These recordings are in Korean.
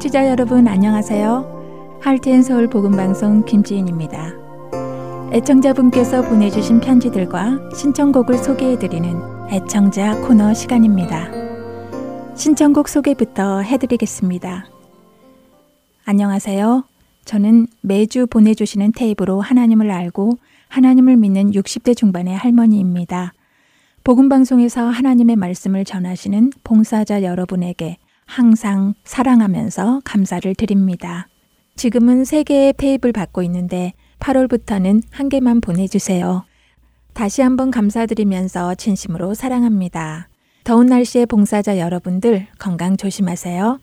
청취자 여러분 안녕하세요. 할트앤서울 복음 방송 김지인입니다. 애청자분께서 보내주신 편지들과 신청곡을 소개해드리는 애청자 코너 시간입니다. 신청곡 소개부터 해드리겠습니다. 안녕하세요. 저는 매주 보내주시는 테이프로 하나님을 알고 하나님을 믿는 60대 중반의 할머니입니다. 복음방송에서 하나님의 말씀을 전하시는 봉사자 여러분에게 항상 사랑하면서 감사를 드립니다. 지금은 3개의 테이프를 받고 있는데 8월부터는 한 개만 보내주세요. 다시 한번 감사드리면서 진심으로 사랑합니다. 더운 날씨에 봉사자 여러분들 건강 조심하세요.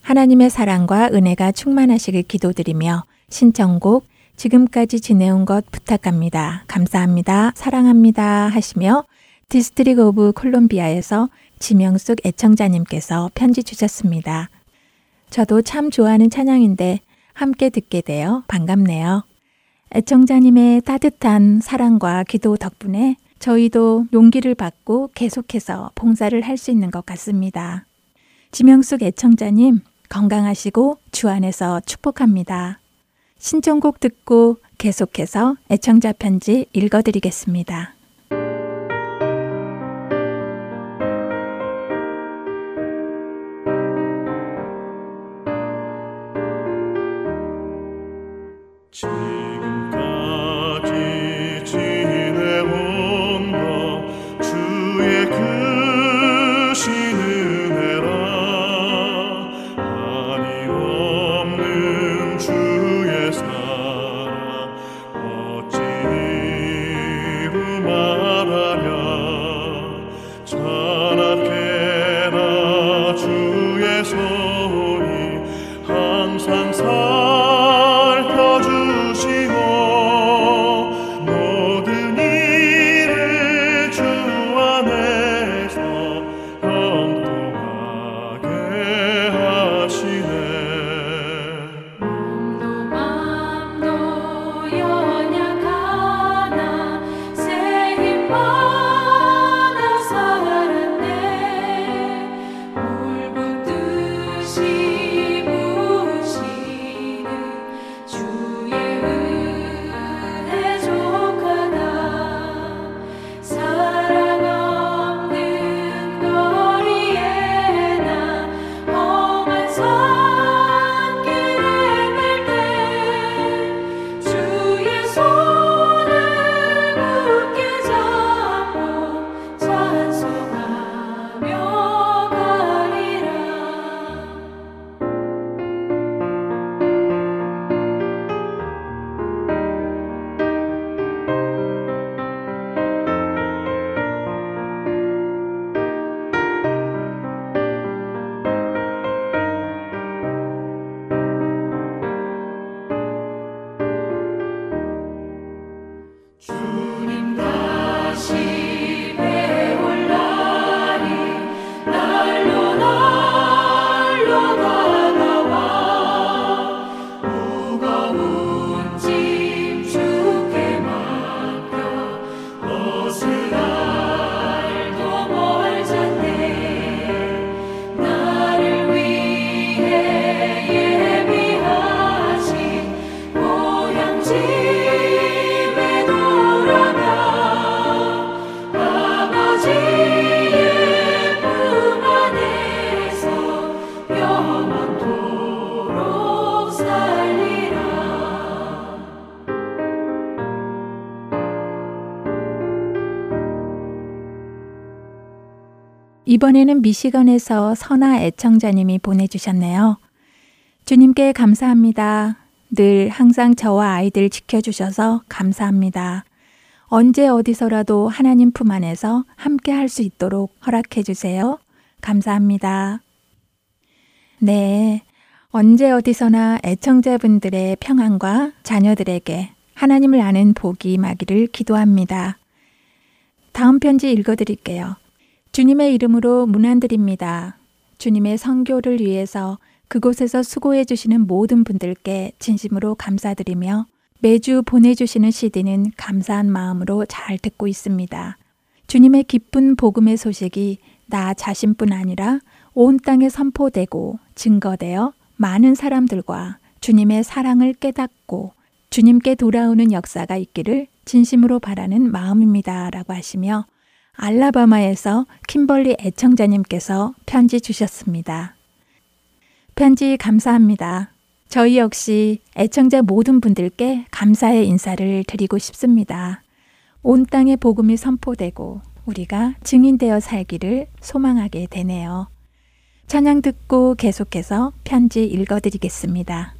하나님의 사랑과 은혜가 충만하시길 기도드리며 신청곡 지금까지 지내온 것 부탁합니다. 감사합니다. 사랑합니다. 하시며 District of Columbia에서 지명숙 애청자님께서 편지 주셨습니다. 저도 참 좋아하는 찬양인데 함께 듣게 되어 반갑네요. 애청자님의 따뜻한 사랑과 기도 덕분에 저희도 용기를 받고 계속해서 봉사를 할 수 있는 것 같습니다. 지명숙 애청자님 건강하시고 주 안에서 축복합니다. 신청곡 듣고 계속해서 애청자 편지 읽어드리겠습니다. 이번에는 미시건에서 선아 애청자님이 보내주셨네요. 주님께 감사합니다. 늘 항상 저와 아이들 지켜주셔서 감사합니다. 언제 어디서라도 하나님 품 안에서 함께 할 수 있도록 허락해 주세요. 감사합니다. 네. 언제 어디서나 애청자분들의 평안과 자녀들에게 하나님을 아는 복이 임하기를 기도합니다. 다음 편지 읽어드릴게요. 주님의 이름으로 문안드립니다. 주님의 선교를 위해서 그곳에서 수고해 주시는 모든 분들께 진심으로 감사드리며 매주 보내주시는 CD는 감사한 마음으로 잘 듣고 있습니다. 주님의 기쁜 복음의 소식이 나 자신뿐 아니라 온 땅에 선포되고 증거되어 많은 사람들과 주님의 사랑을 깨닫고 주님께 돌아오는 역사가 있기를 진심으로 바라는 마음입니다. 라고 하시며 알라바마에서 킴벌리 애청자님께서 편지 주셨습니다. 편지 감사합니다. 저희 역시 애청자 모든 분들께 감사의 인사를 드리고 싶습니다. 온 땅에 복음이 선포되고 우리가 증인되어 살기를 소망하게 되네요. 찬양 듣고 계속해서 편지 읽어드리겠습니다.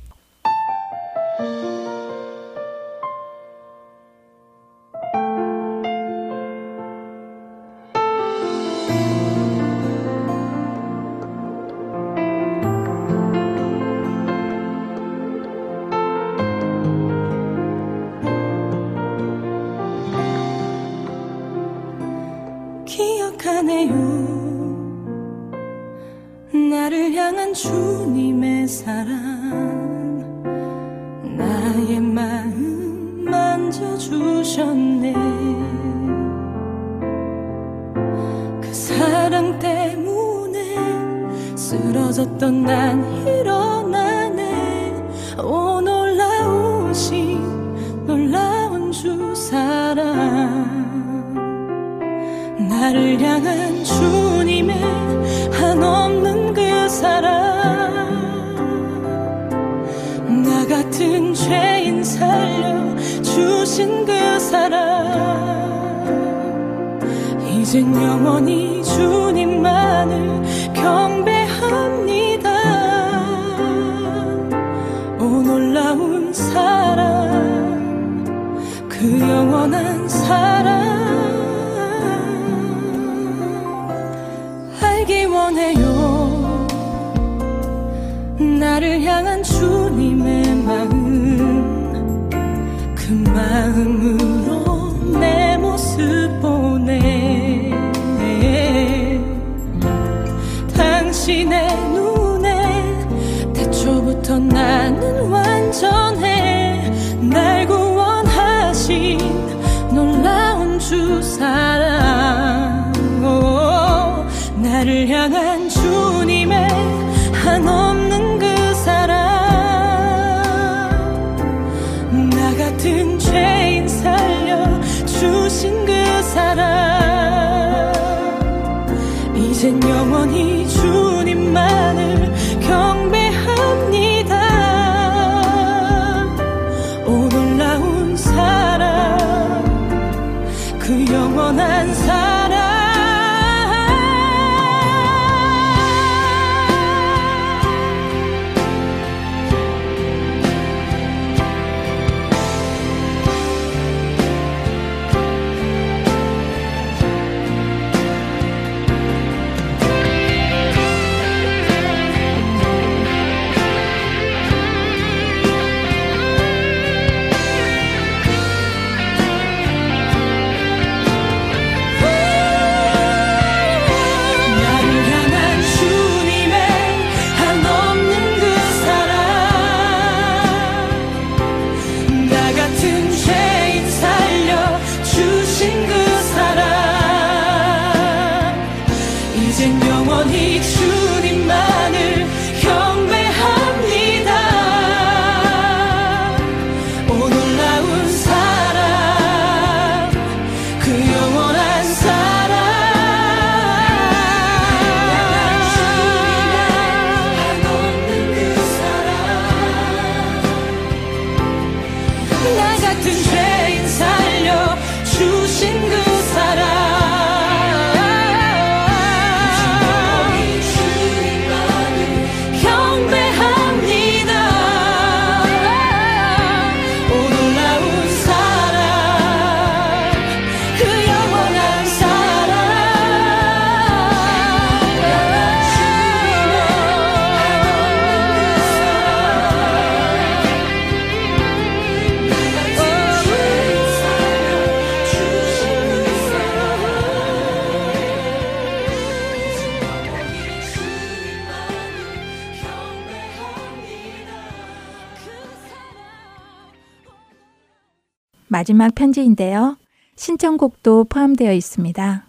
마지막 편지인데요. 신청곡도 포함되어 있습니다.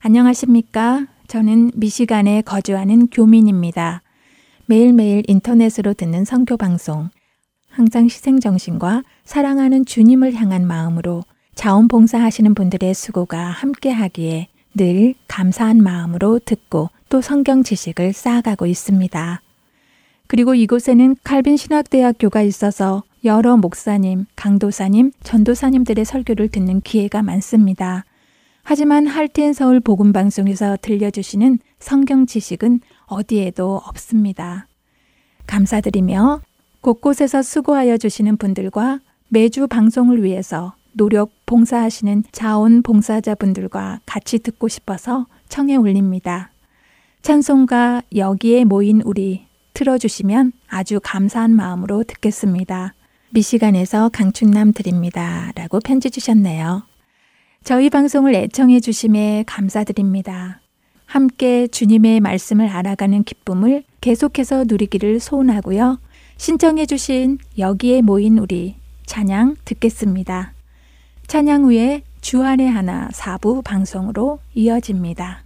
안녕하십니까? 저는 미시간에 거주하는 교민입니다. 매일매일 인터넷으로 듣는 선교 방송. 항상 희생 정신과 사랑하는 주님을 향한 마음으로 자원봉사하시는 분들의 수고가 함께하기에 늘 감사한 마음으로 듣고 또 성경 지식을 쌓아가고 있습니다. 그리고 이곳에는 칼빈 신학대학교가 있어서 여러 목사님, 강도사님, 전도사님들의 설교를 듣는 기회가 많습니다. 하지만 할텐 서울 복음 방송에서 들려주시는 성경 지식은 어디에도 없습니다. 감사드리며 곳곳에서 수고하여 주시는 분들과 매주 방송을 위해서 노력 봉사하시는 자원 봉사자분들과 같이 듣고 싶어서 청해 올립니다. 찬송가 여기에 모인 우리 틀어주시면 아주 감사한 마음으로 듣겠습니다. 미시간에서 강춘남 드립니다. 라고 편지 주셨네요. 저희 방송을 애청해 주심에 감사드립니다. 함께 주님의 말씀을 알아가는 기쁨을 계속해서 누리기를 소원하고요. 신청해 주신 여기에 모인 우리 찬양 듣겠습니다. 찬양 후에 주안의 하나 사부 방송으로 이어집니다.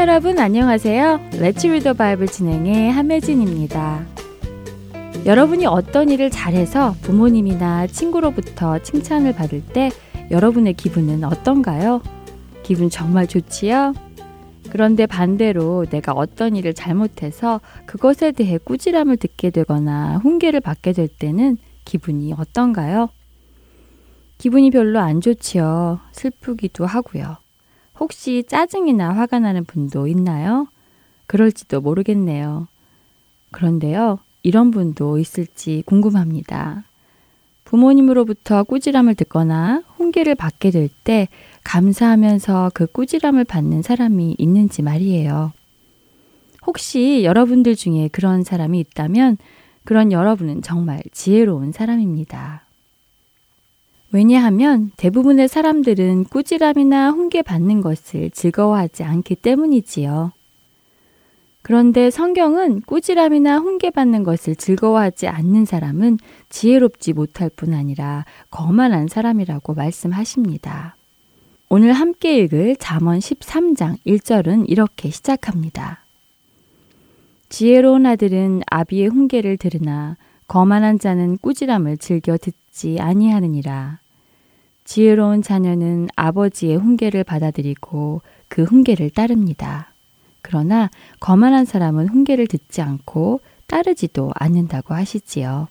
여러분 안녕하세요. 레츠 리더 바이블 진행의 함혜진입니다. 여러분이 어떤 일을 잘해서 부모님이나 친구로부터 칭찬을 받을 때 여러분의 기분은 어떤가요? 기분 정말 좋지요? 그런데 반대로 내가 어떤 일을 잘못해서 그것에 대해 꾸지람을 듣게 되거나 훈계를 받게 될 때는 기분이 어떤가요? 기분이 별로 안 좋지요. 슬프기도 하고요. 혹시 짜증이나 화가 나는 분도 있나요? 그럴지도 모르겠네요. 그런데요, 이런 분도 있을지 궁금합니다. 부모님으로부터 꾸지람을 듣거나 훈계를 받게 될 때 감사하면서 그 꾸지람을 받는 사람이 있는지 말이에요. 혹시 여러분들 중에 그런 사람이 있다면 그런 여러분은 정말 지혜로운 사람입니다. 왜냐하면 대부분의 사람들은 꾸지람이나 훈계 받는 것을 즐거워하지 않기 때문이지요. 그런데 성경은 꾸지람이나 훈계받는 것을 즐거워하지 않는 사람은 지혜롭지 못할 뿐 아니라 거만한 사람이라고 말씀하십니다. 오늘 함께 읽을 잠언 13장 1절은 이렇게 시작합니다. 지혜로운 아들은 아비의 훈계를 들으나 거만한 자는 꾸지람을 즐겨 듣지 아니하느니라. 지혜로운 자녀는 아버지의 훈계를 받아들이고 그 훈계를 따릅니다. 그러나 거만한 사람은 훈계를 듣지 않고 따르지도 않는다고 하시지요.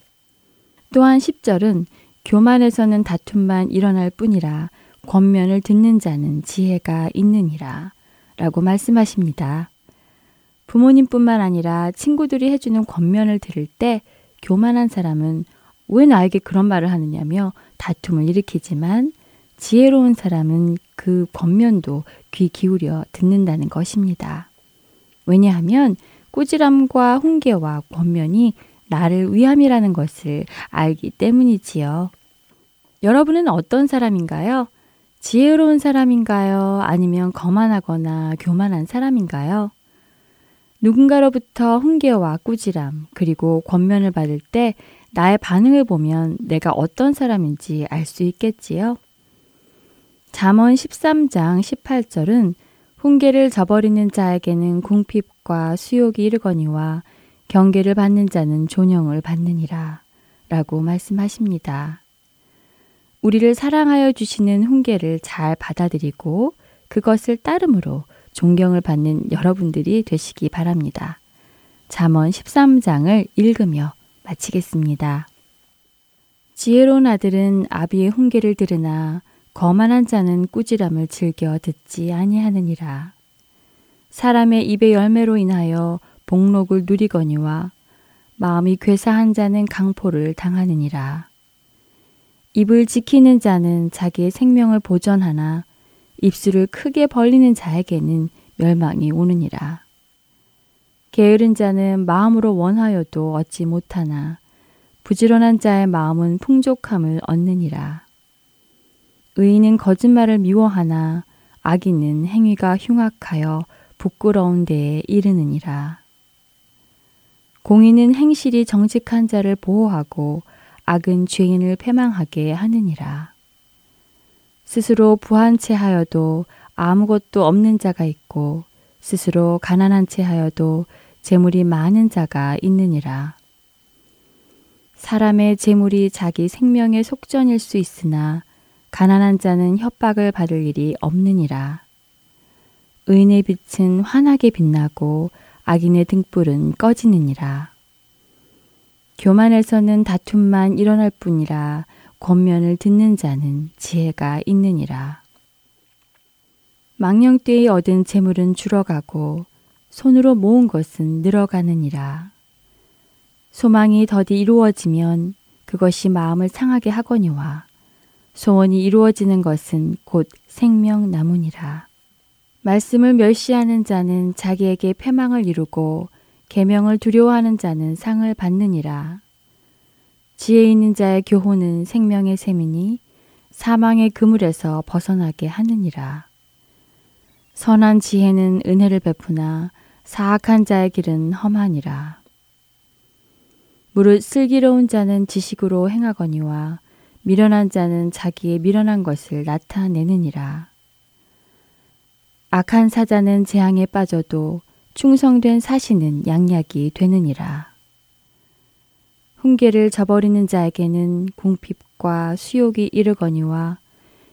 또한 10절은 교만에서는 다툼만 일어날 뿐이라 권면을 듣는 자는 지혜가 있느니라 라고 말씀하십니다. 부모님뿐만 아니라 친구들이 해주는 권면을 들을 때 교만한 사람은 왜 나에게 그런 말을 하느냐며 다툼을 일으키지만 지혜로운 사람은 그 권면도 귀 기울여 듣는다는 것입니다. 왜냐하면 꾸지람과 훈계와 권면이 나를 위함이라는 것을 알기 때문이지요. 여러분은 어떤 사람인가요? 지혜로운 사람인가요? 아니면 거만하거나 교만한 사람인가요? 누군가로부터 훈계와 꾸지람, 그리고 권면을 받을 때 나의 반응을 보면 내가 어떤 사람인지 알 수 있겠지요? 잠언 13장 18절은 훈계를 저버리는 자에게는 궁핍과 수욕이 이르거니와 경계를 받는 자는 존영을 받느니라. 라고 말씀하십니다. 우리를 사랑하여 주시는 훈계를 잘 받아들이고 그것을 따름으로 존경을 받는 여러분들이 되시기 바랍니다. 잠언 13장을 읽으며 마치겠습니다. 지혜로운 아들은 아비의 훈계를 들으나 거만한 자는 꾸지람을 즐겨 듣지 아니하느니라. 사람의 입의 열매로 인하여 복록을 누리거니와 마음이 괴사한 자는 강포를 당하느니라. 입을 지키는 자는 자기의 생명을 보전하나 입술을 크게 벌리는 자에게는 멸망이 오느니라. 게으른 자는 마음으로 원하여도 얻지 못하나 부지런한 자의 마음은 풍족함을 얻느니라. 의인은 거짓말을 미워하나 악인은 행위가 흉악하여 부끄러운 데에 이르느니라. 공인은 행실이 정직한 자를 보호하고 악은 죄인을 패망하게 하느니라. 스스로 부한 채 하여도 아무것도 없는 자가 있고 스스로 가난한 채 하여도 재물이 많은 자가 있느니라. 사람의 재물이 자기 생명의 속전일 수 있으나 가난한 자는 협박을 받을 일이 없느니라. 의인의 빛은 환하게 빛나고 악인의 등불은 꺼지느니라. 교만에서는 다툼만 일어날 뿐이라 권면을 듣는 자는 지혜가 있느니라. 망령되이 얻은 재물은 줄어가고 손으로 모은 것은 늘어가느니라. 소망이 더디 이루어지면 그것이 마음을 상하게 하거니와 소원이 이루어지는 것은 곧 생명나무니라. 말씀을 멸시하는 자는 자기에게 패망을 이루고 계명을 두려워하는 자는 상을 받느니라. 지혜 있는 자의 교훈은 생명의 셈이니 사망의 그물에서 벗어나게 하느니라. 선한 지혜는 은혜를 베푸나 사악한 자의 길은 험하니라. 무릇 슬기로운 자는 지식으로 행하거니와 미련한 자는 자기의 미련한 것을 나타내느니라. 악한 사자는 재앙에 빠져도 충성된 사신은 양약이 되느니라. 훈계를 저버리는 자에게는 궁핍과 수욕이 이르거니와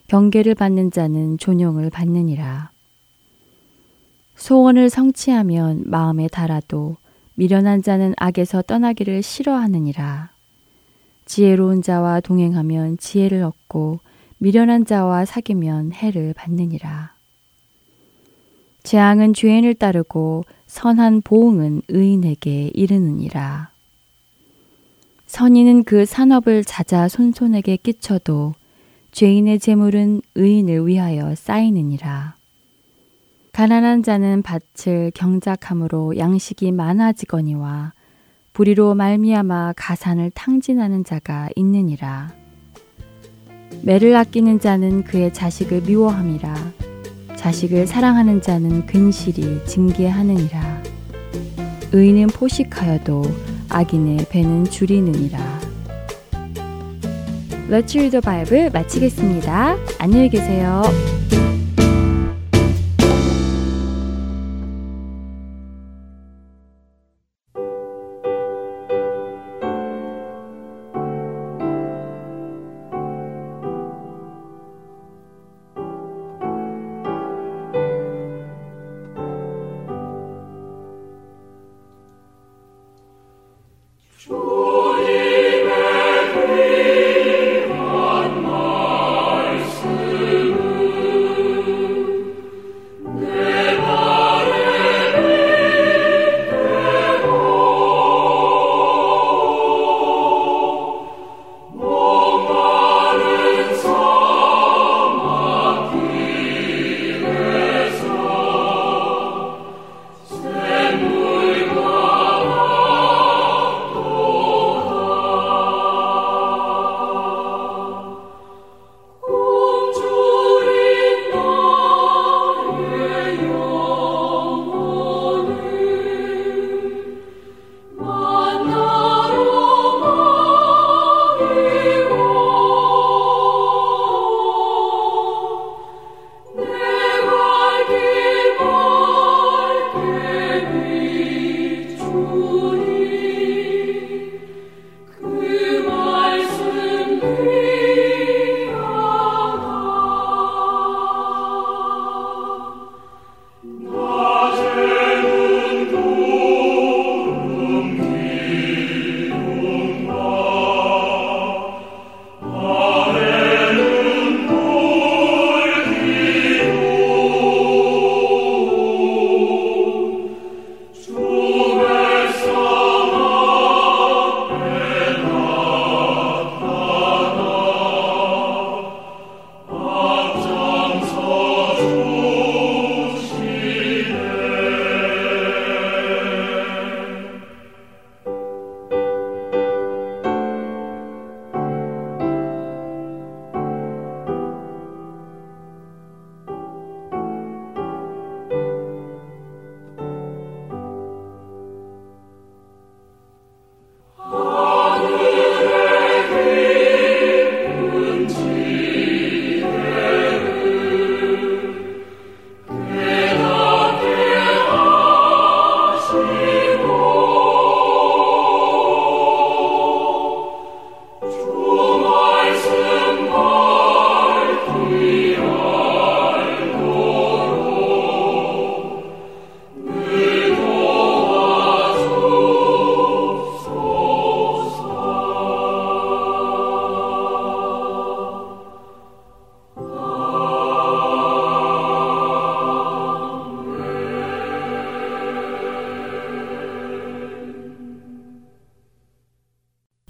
경계를 받는 자는 존용을 받느니라. 소원을 성취하면 마음에 달아도 미련한 자는 악에서 떠나기를 싫어하느니라. 지혜로운 자와 동행하면 지혜를 얻고 미련한 자와 사귀면 해를 받느니라. 재앙은 죄인을 따르고 선한 보응은 의인에게 이르느니라. 선인은 그 산업을 찾아 손손에게 끼쳐도 죄인의 재물은 의인을 위하여 쌓이느니라. 가난한 자는 밭을 경작함으로 양식이 많아지거니와 불의로 말미암아 가산을 탕진하는 자가 있느니라. 매를 아끼는 자는 그의 자식을 미워함이라. 자식을 사랑하는 자는 근실이 징계하느니라. 의인은 포식하여도 악인의 배는 줄이느니라. Let's read the Bible 마치겠습니다. 안녕히 계세요.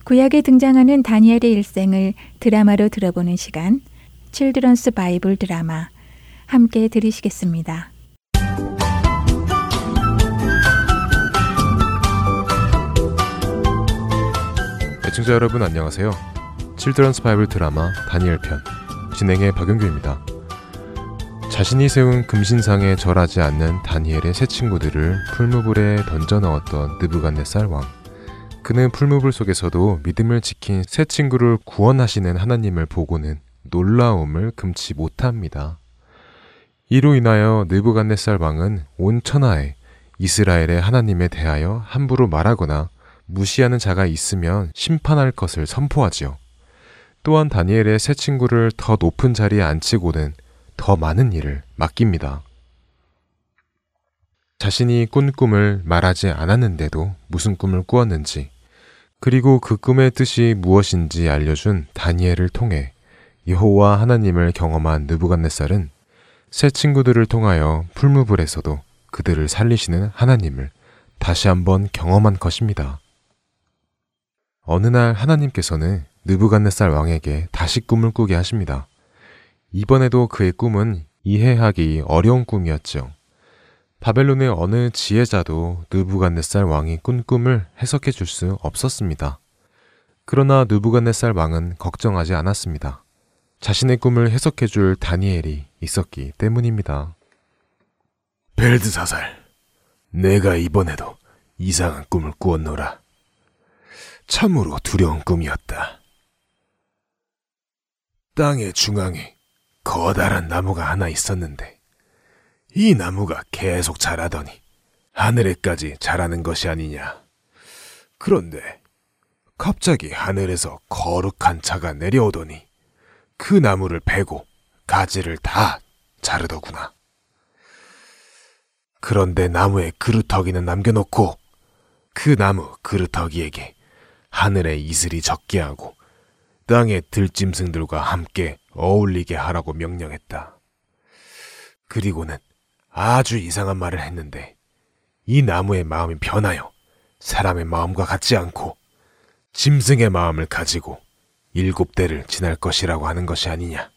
구약에 등장하는 다니엘의 일생을 드라마로 들어보는 시간, Children's Bible 드라마 함께 들으시겠습니다. 애청자 여러분 안녕하세요. Children's Bible 드라마 다니엘 편 진행의 박영규입니다. 자신이 세운 금신상에 절하지 않는 다니엘의 세 친구들을 풀무불에 던져 넣었던 느부갓네살 왕. 그는 풀무불 속에서도 믿음을 지킨 새 친구를 구원하시는 하나님을 보고는 놀라움을 금치 못합니다. 이로 인하여 느부갓네살 왕은 온 천하에 이스라엘의 하나님에 대하여 함부로 말하거나 무시하는 자가 있으면 심판할 것을 선포하지요. 또한 다니엘의 새 친구를 더 높은 자리에 앉히고는 더 많은 일을 맡깁니다. 자신이 꾼 꿈을 말하지 않았는데도 무슨 꿈을 꾸었는지, 그리고 그 꿈의 뜻이 무엇인지 알려준 다니엘을 통해 여호와 하나님을 경험한 느부갓네살은 새 친구들을 통하여 풀무불에서도 그들을 살리시는 하나님을 다시 한번 경험한 것입니다. 어느 날 하나님께서는 느부갓네살 왕에게 다시 꿈을 꾸게 하십니다. 이번에도 그의 꿈은 이해하기 어려운 꿈이었죠. 바벨론의 어느 지혜자도 느부갓네살 왕이 꾼 꿈을 해석해 줄 수 없었습니다. 그러나 느부갓네살 왕은 걱정하지 않았습니다. 자신의 꿈을 해석해 줄 다니엘이 있었기 때문입니다. 벨드사살, 내가 이번에도 이상한 꿈을 꾸었노라. 참으로 두려운 꿈이었다. 땅의 중앙에 커다란 나무가 하나 있었는데 이 나무가 계속 자라더니 하늘에까지 자라는 것이 아니냐. 그런데 갑자기 하늘에서 거룩한 차가 내려오더니 그 나무를 베고 가지를 다 자르더구나. 그런데 나무에 그루터기는 남겨놓고 그 나무 그루터기에게 하늘의 이슬이 적게 하고 땅의 들짐승들과 함께 어울리게 하라고 명령했다. 그리고는 아주 이상한 말을 했는데 이 나무의 마음이 변하여 사람의 마음과 같지 않고 짐승의 마음을 가지고 일곱 대를 지날 것이라고 하는 것이 아니냐.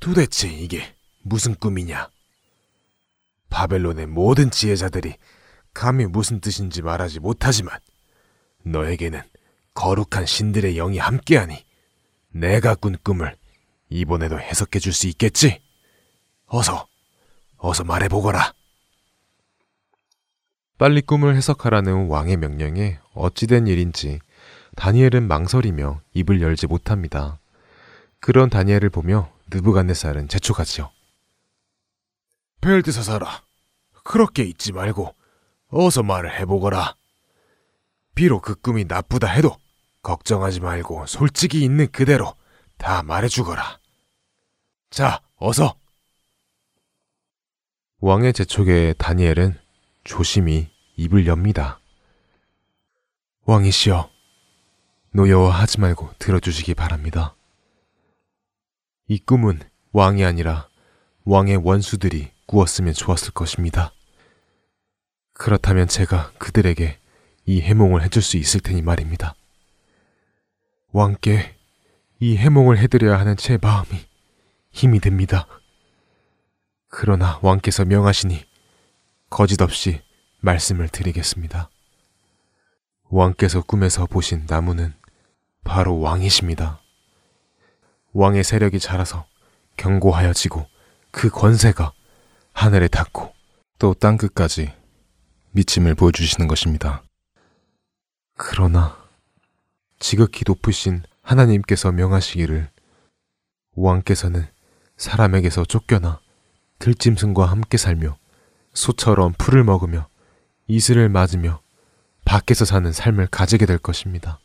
도대체 이게 무슨 꿈이냐? 바벨론의 모든 지혜자들이 감히 무슨 뜻인지 말하지 못하지만 너에게는 거룩한 신들의 영이 함께하니 내가 꾼 꿈을 이번에도 해석해 줄 수 있겠지? 어서, 어서 말해보거라. 빨리 꿈을 해석하라는 왕의 명령에 어찌된 일인지 다니엘은 망설이며 입을 열지 못합니다. 그런 다니엘을 보며 느부갓네살은 재촉하지요. 벨드사사라, 그렇게 있지 말고 어서 말을 해보거라. 비록 그 꿈이 나쁘다 해도 걱정하지 말고 솔직히 있는 그대로 다 말해주거라. 자, 어서! 왕의 재촉에 다니엘은 조심히 입을 엽니다. 왕이시여, 노여워하지 말고 들어주시기 바랍니다. 이 꿈은 왕이 아니라 왕의 원수들이 꾸었으면 좋았을 것입니다. 그렇다면 제가 그들에게 이 해몽을 해줄 수 있을 테니 말입니다. 왕께 이 해몽을 해드려야 하는 제 마음이 힘이 듭니다. 그러나 왕께서 명하시니 거짓 없이 말씀을 드리겠습니다. 왕께서 꿈에서 보신 나무는 바로 왕이십니다. 왕의 세력이 자라서 견고하여지고 그 권세가 하늘에 닿고 또 땅 끝까지 미침을 보여주시는 것입니다. 그러나 지극히 높으신 하나님께서 명하시기를 왕께서는 사람에게서 쫓겨나 들짐승과 함께 살며 소처럼 풀을 먹으며 이슬을 맞으며 밖에서 사는 삶을 가지게 될 것입니다.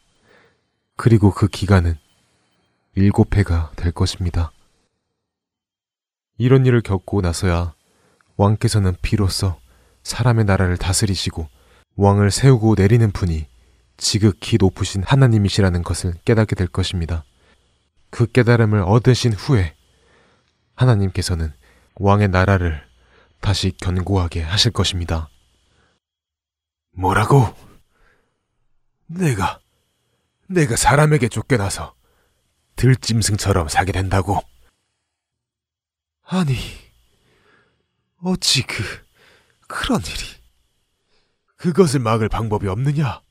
그리고 그 기간은 일곱 해가 될 것입니다. 이런 일을 겪고 나서야 왕께서는 비로소 사람의 나라를 다스리시고 왕을 세우고 내리는 분이 지극히 높으신 하나님이시라는 것을 깨닫게 될 것입니다. 그 깨달음을 얻으신 후에 하나님께서는 왕의 나라를 다시 견고하게 하실 것입니다. 뭐라고? 내가 내가 사람에게 쫓겨나서 들짐승처럼 살게 된다고. 아니, 어찌 그, 그런 일이. 그것을 막을 방법이 없느냐?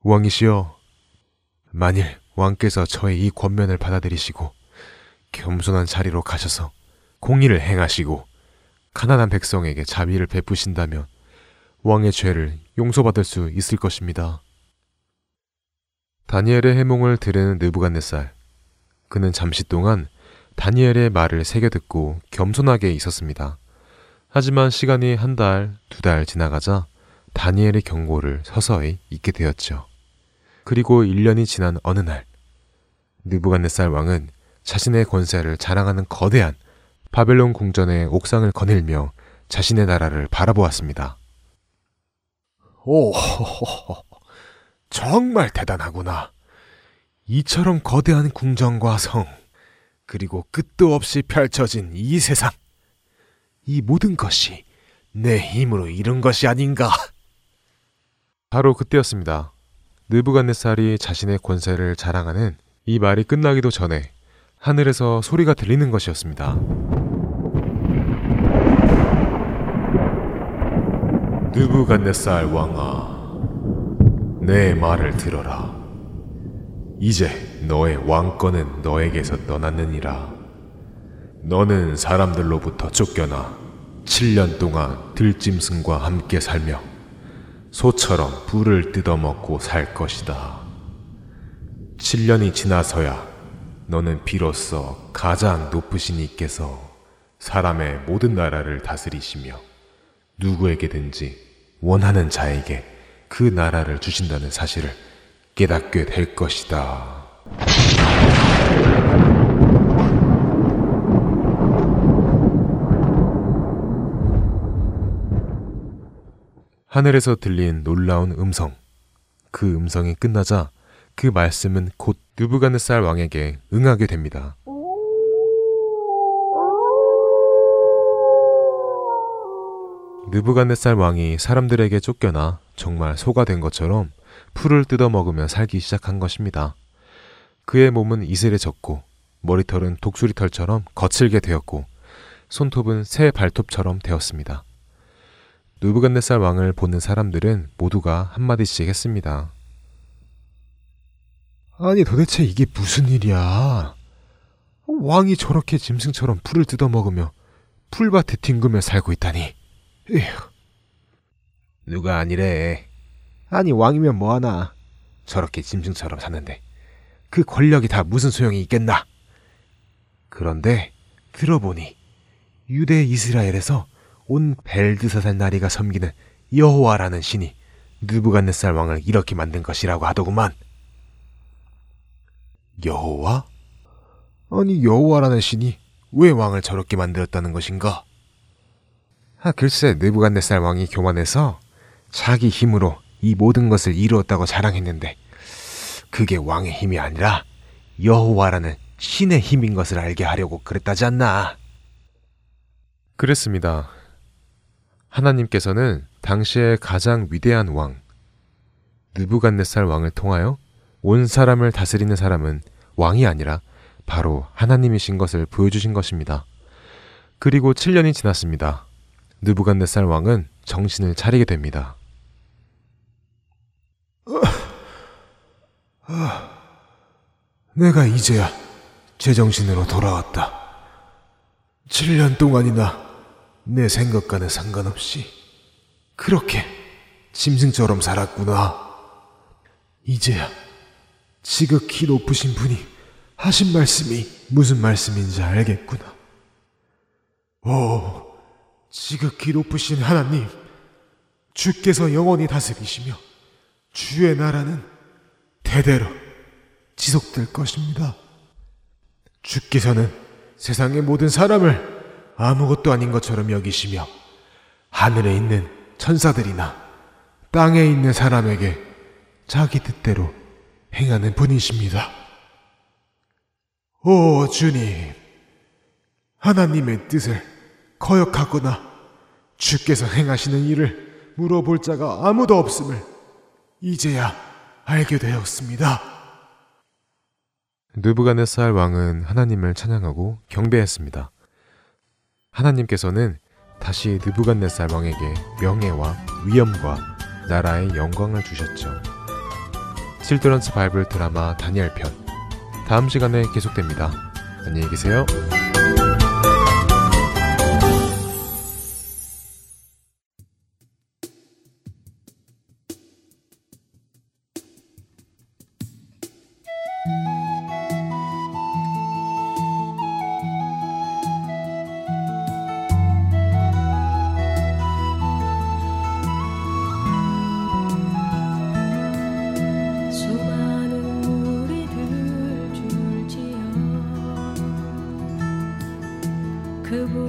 왕이시여, 만일 왕께서 저의 이 권면을 받아들이시고 겸손한 자리로 가셔서 공의를 행하시고 가난한 백성에게 자비를 베푸신다면 왕의 죄를 용서받을 수 있을 것입니다. 다니엘의 해몽을 들은 느부갓네살. 그는 잠시 동안 다니엘의 말을 새겨 듣고 겸손하게 있었습니다. 하지만 시간이 한 달, 두 달 지나가자 다니엘의 경고를 서서히 잊게 되었죠. 그리고 1년이 지난 어느 날, 느부갓네살 왕은 자신의 권세를 자랑하는 거대한 바벨론 궁전의 옥상을 거닐며 자신의 나라를 바라보았습니다. 오, 정말 대단하구나. 이처럼 거대한 궁전과 성, 그리고 끝도 없이 펼쳐진 이 세상. 이 모든 것이 내 힘으로 이룬 것이 아닌가. 바로 그때였습니다. 느부갓네살이 자신의 권세를 자랑하는 이 말이 끝나기도 전에 하늘에서 소리가 들리는 것이었습니다. 느부갓네살 왕아, 내 말을 들어라. 이제 너의 왕권은 너에게서 떠났느니라. 너는 사람들로부터 쫓겨나 7년 동안 들짐승과 함께 살며 소처럼 불을 뜯어먹고 살 것이다. 7년이 지나서야 너는 비로소 가장 높으신 이께서 사람의 모든 나라를 다스리시며 누구에게든지 원하는 자에게 그 나라를 주신다는 사실을 깨닫게 될 것이다. 하늘에서 들린 놀라운 음성. 그 음성이 끝나자 그 말씀은 곧 느부갓네살 왕에게 응하게 됩니다. 느부갓네살 왕이 사람들에게 쫓겨나 정말 소가 된 것처럼 풀을 뜯어 먹으며 살기 시작한 것입니다. 그의 몸은 이슬해졌고 머리털은 독수리 털처럼 거칠게 되었고 손톱은 새 발톱처럼 되었습니다. 누부갓네살 왕을 보는 사람들은 모두가 한마디씩 했습니다. 아니 도대체 이게 무슨 일이야? 왕이 저렇게 짐승처럼 풀을 뜯어먹으며 풀밭에 뒹구며 살고 있다니. 에휴. 누가 아니래. 아니 왕이면 뭐하나. 저렇게 짐승처럼 사는데 그 권력이 다 무슨 소용이 있겠나. 그런데 들어보니 유대 이스라엘에서 온 벨드사살 나리가 섬기는 여호와라는 신이 느부갓네살 왕을 이렇게 만든 것이라고 하더구만. 여호와? 아니 여호와라는 신이 왜 왕을 저렇게 만들었다는 것인가? 아 글쎄 느부갓네살 왕이 교만해서 자기 힘으로 이 모든 것을 이루었다고 자랑했는데 그게 왕의 힘이 아니라 여호와라는 신의 힘인 것을 알게 하려고 그랬다지 않나? 그랬습니다. 하나님께서는 당시의 가장 위대한 왕, 느부갓네살 왕을 통하여 온 사람을 다스리는 사람은 왕이 아니라 바로 하나님이신 것을 보여주신 것입니다. 그리고 7년이 지났습니다. 느부갓네살 왕은 정신을 차리게 됩니다. 내가 이제야 제정신으로 돌아왔다. 7년 동안이나 내 생각과는 상관없이 그렇게 짐승처럼 살았구나. 이제야 지극히 높으신 분이 하신 말씀이 무슨 말씀인지 알겠구나. 오, 지극히 높으신 하나님, 주께서 영원히 다스리시며 주의 나라는 대대로 지속될 것입니다. 주께서는 세상의 모든 사람을 아무것도 아닌 것처럼 여기시며 하늘에 있는 천사들이나 땅에 있는 사람에게 자기 뜻대로 행하는 분이십니다. 오 주님, 하나님의 뜻을 거역하거나 주께서 행하시는 일을 물어볼 자가 아무도 없음을 이제야 알게 되었습니다. 느부갓네살 왕은 하나님을 찬양하고 경배했습니다. 하나님께서는 다시 느부갓네살 왕에게 명예와 위엄과 나라의 영광을 주셨죠. 칠드런스 바이블 드라마 다니엘 편 다음 시간에 계속됩니다. 안녕히 계세요.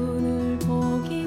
예수 이름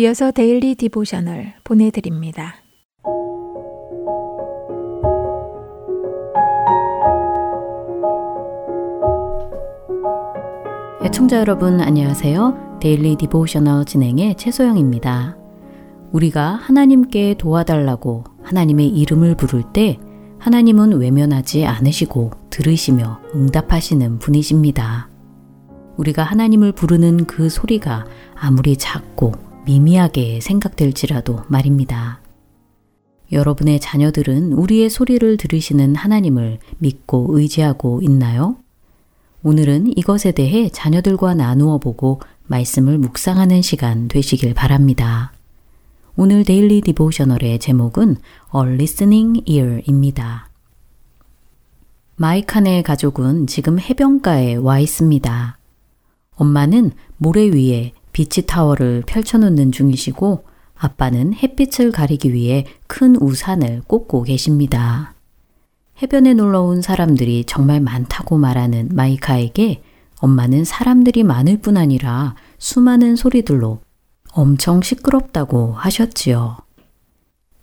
이어서 Daily Devotional 보내드립니다. 애청자 여러분 안녕하세요. Daily Devotional 진행의 최소영입니다. 우리가 하나님께 도와달라고 하나님의 이름을 부를 때 하나님은 외면하지 않으시고 들으시며 응답하시는 분이십니다. 우리가 하나님을 부르는 그 소리가 아무리 작고 미미하게 생각될지라도 말입니다. 여러분의 자녀들은 우리의 소리를 들으시는 하나님을 믿고 의지하고 있나요? 오늘은 이것에 대해 자녀들과 나누어 보고 말씀을 묵상하는 시간 되시길 바랍니다. 오늘 데일리 디보셔널의 제목은 A Listening Ear입니다. 마이칸의 가족은 지금 해변가에 와 있습니다. 엄마는 모래 위에 비치 타워를 펼쳐놓는 중이시고 아빠는 햇빛을 가리기 위해 큰 우산을 꽂고 계십니다. 해변에 놀러 온 사람들이 정말 많다고 말하는 마이카에게 엄마는 사람들이 많을 뿐 아니라 수많은 소리들로 엄청 시끄럽다고 하셨지요.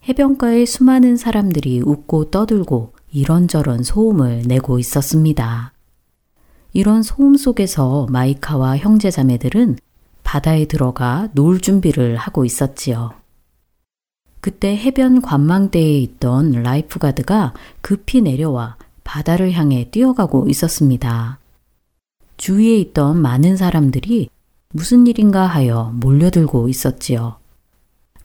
해변가에 수많은 사람들이 웃고 떠들고 이런저런 소음을 내고 있었습니다. 이런 소음 속에서 마이카와 형제 자매들은 바다에 들어가 놀 준비를 하고 있었지요. 그때 해변 관망대에 있던 lifeguard가 급히 내려와 바다를 향해 뛰어가고 있었습니다. 주위에 있던 많은 사람들이 무슨 일인가 하여 몰려들고 있었지요.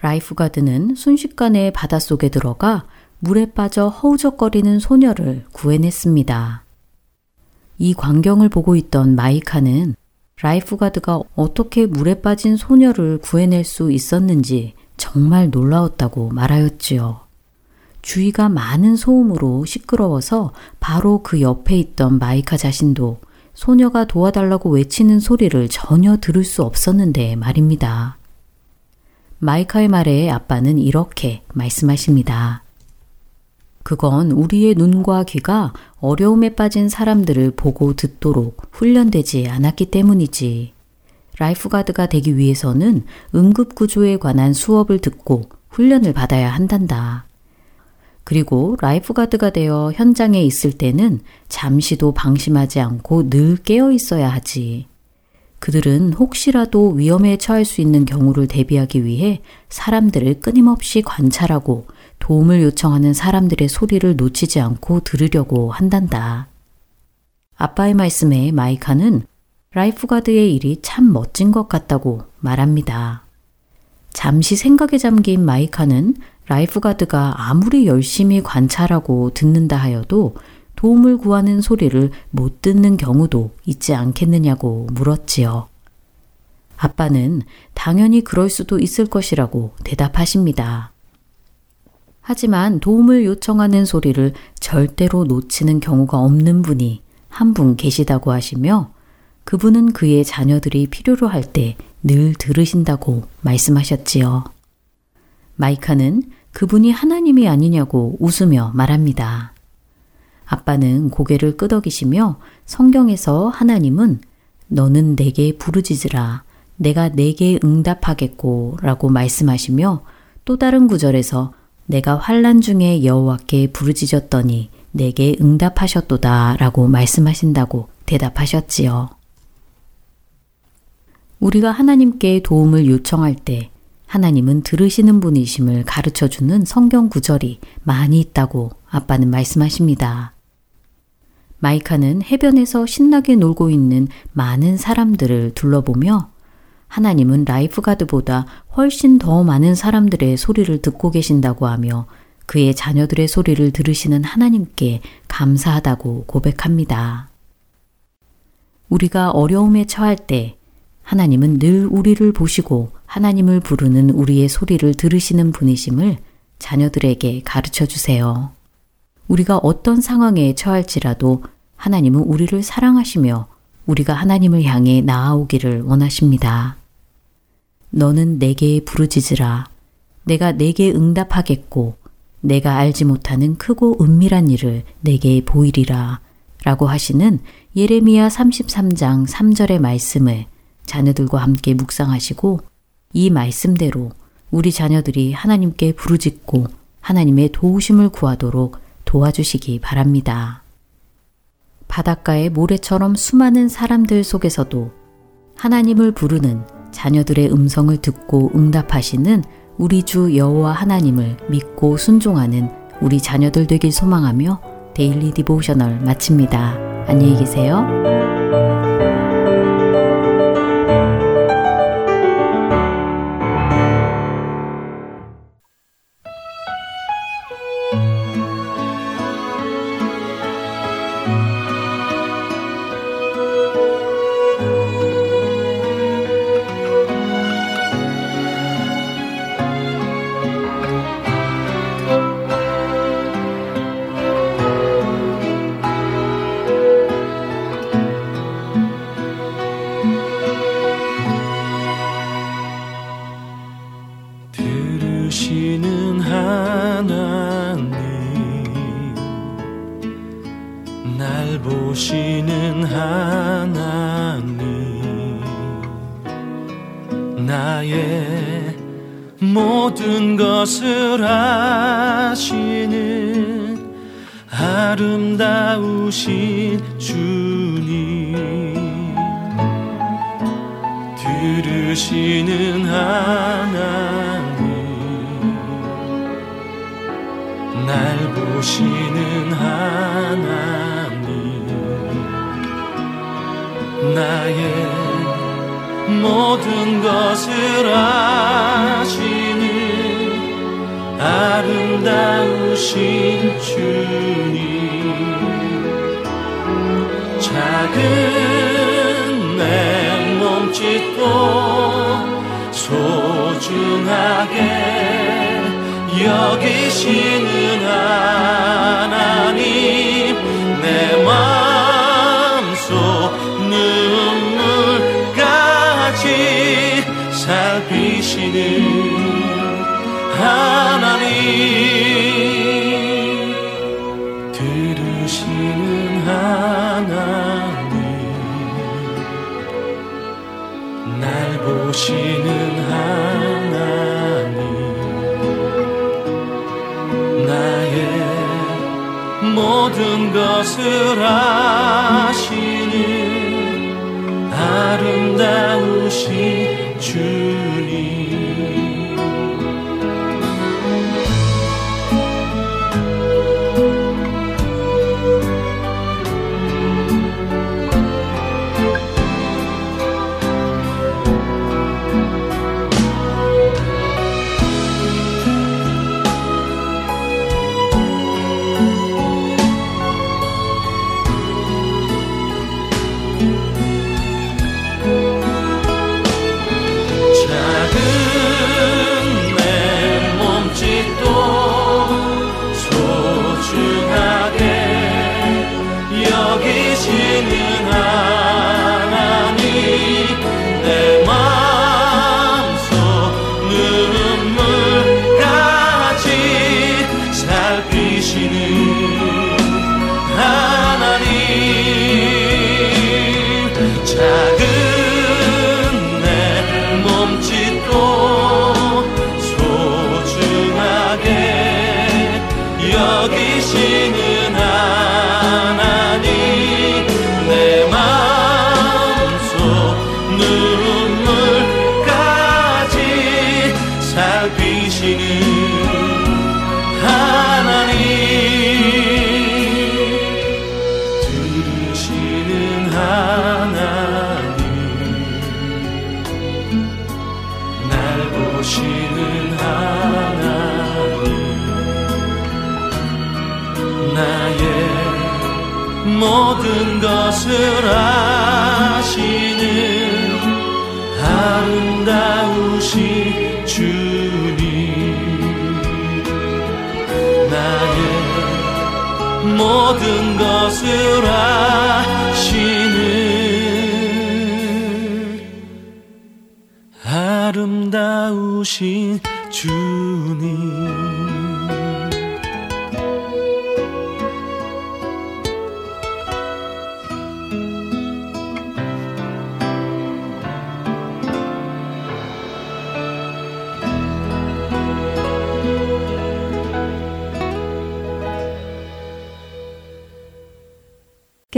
lifeguard는 순식간에 바닷속에 들어가 물에 빠져 허우적거리는 소녀를 구해냈습니다. 이 광경을 보고 있던 마이카는 lifeguard가 어떻게 물에 빠진 소녀를 구해낼 수 있었는지 정말 놀라웠다고 말하였지요. 주위가 많은 소음으로 시끄러워서 바로 그 옆에 있던 마이카 자신도 소녀가 도와달라고 외치는 소리를 전혀 들을 수 없었는데 말입니다. 마이카의 말에 아빠는 이렇게 말씀하십니다. 그건 우리의 눈과 귀가 어려움에 빠진 사람들을 보고 듣도록 훈련되지 않았기 때문이지. lifeguard가 되기 위해서는 응급구조에 관한 수업을 듣고 훈련을 받아야 한단다. 그리고 lifeguard가 되어 현장에 있을 때는 잠시도 방심하지 않고 늘 깨어 있어야 하지. 그들은 혹시라도 위험에 처할 수 있는 경우를 대비하기 위해 사람들을 끊임없이 관찰하고 도움을 요청하는 사람들의 소리를 놓치지 않고 들으려고 한단다. 아빠의 말씀에 마이카는 lifeguard의 일이 참 멋진 것 같다고 말합니다. 잠시 생각에 잠긴 마이카는 lifeguard가 아무리 열심히 관찰하고 듣는다 하여도 도움을 구하는 소리를 못 듣는 경우도 있지 않겠느냐고 물었지요. 아빠는 당연히 그럴 수도 있을 것이라고 대답하십니다. 하지만 도움을 요청하는 소리를 절대로 놓치는 경우가 없는 분이 한 분 계시다고 하시며 그분은 그의 자녀들이 필요로 할 때 늘 들으신다고 말씀하셨지요. 마이카는 그분이 하나님이 아니냐고 웃으며 말합니다. 아빠는 고개를 끄덕이시며 성경에서 하나님은 너는 내게 부르짖으라 내가 내게 응답하겠고 라고 말씀하시며 또 다른 구절에서 내가 환란 중에 여호와께 부르짖었더니 내게 응답하셨도다 라고 말씀하신다고 대답하셨지요. 우리가 하나님께 도움을 요청할 때 하나님은 들으시는 분이심을 가르쳐 주는 성경 구절이 많이 있다고 아빠는 말씀하십니다. 마이카는 해변에서 신나게 놀고 있는 많은 사람들을 둘러보며 하나님은 lifeguard보다 훨씬 더 많은 사람들의 소리를 듣고 계신다고 하며 그의 자녀들의 소리를 들으시는 하나님께 감사하다고 고백합니다. 우리가 어려움에 처할 때 하나님은 늘 우리를 보시고 하나님을 부르는 우리의 소리를 들으시는 분이심을 자녀들에게 가르쳐 주세요. 우리가 어떤 상황에 처할지라도 하나님은 우리를 사랑하시며 우리가 하나님을 향해 나아오기를 원하십니다. 너는 내게 부르짖으라. 내가 내게 응답하겠고 내가 알지 못하는 크고 은밀한 일을 내게 보이리라. 라고 하시는 예레미야 33장 3절의 말씀을 자녀들과 함께 묵상하시고 이 말씀대로 우리 자녀들이 하나님께 부르짖고 하나님의 도우심을 구하도록 도와주시기 바랍니다. 바닷가의 모래처럼 수많은 사람들 속에서도 하나님을 부르는 자녀들의 음성을 듣고 응답하시는 우리 주 여호와 하나님을 믿고 순종하는 우리 자녀들 되길 소망하며 데일리 디보셔널 마칩니다. 안녕히 계세요.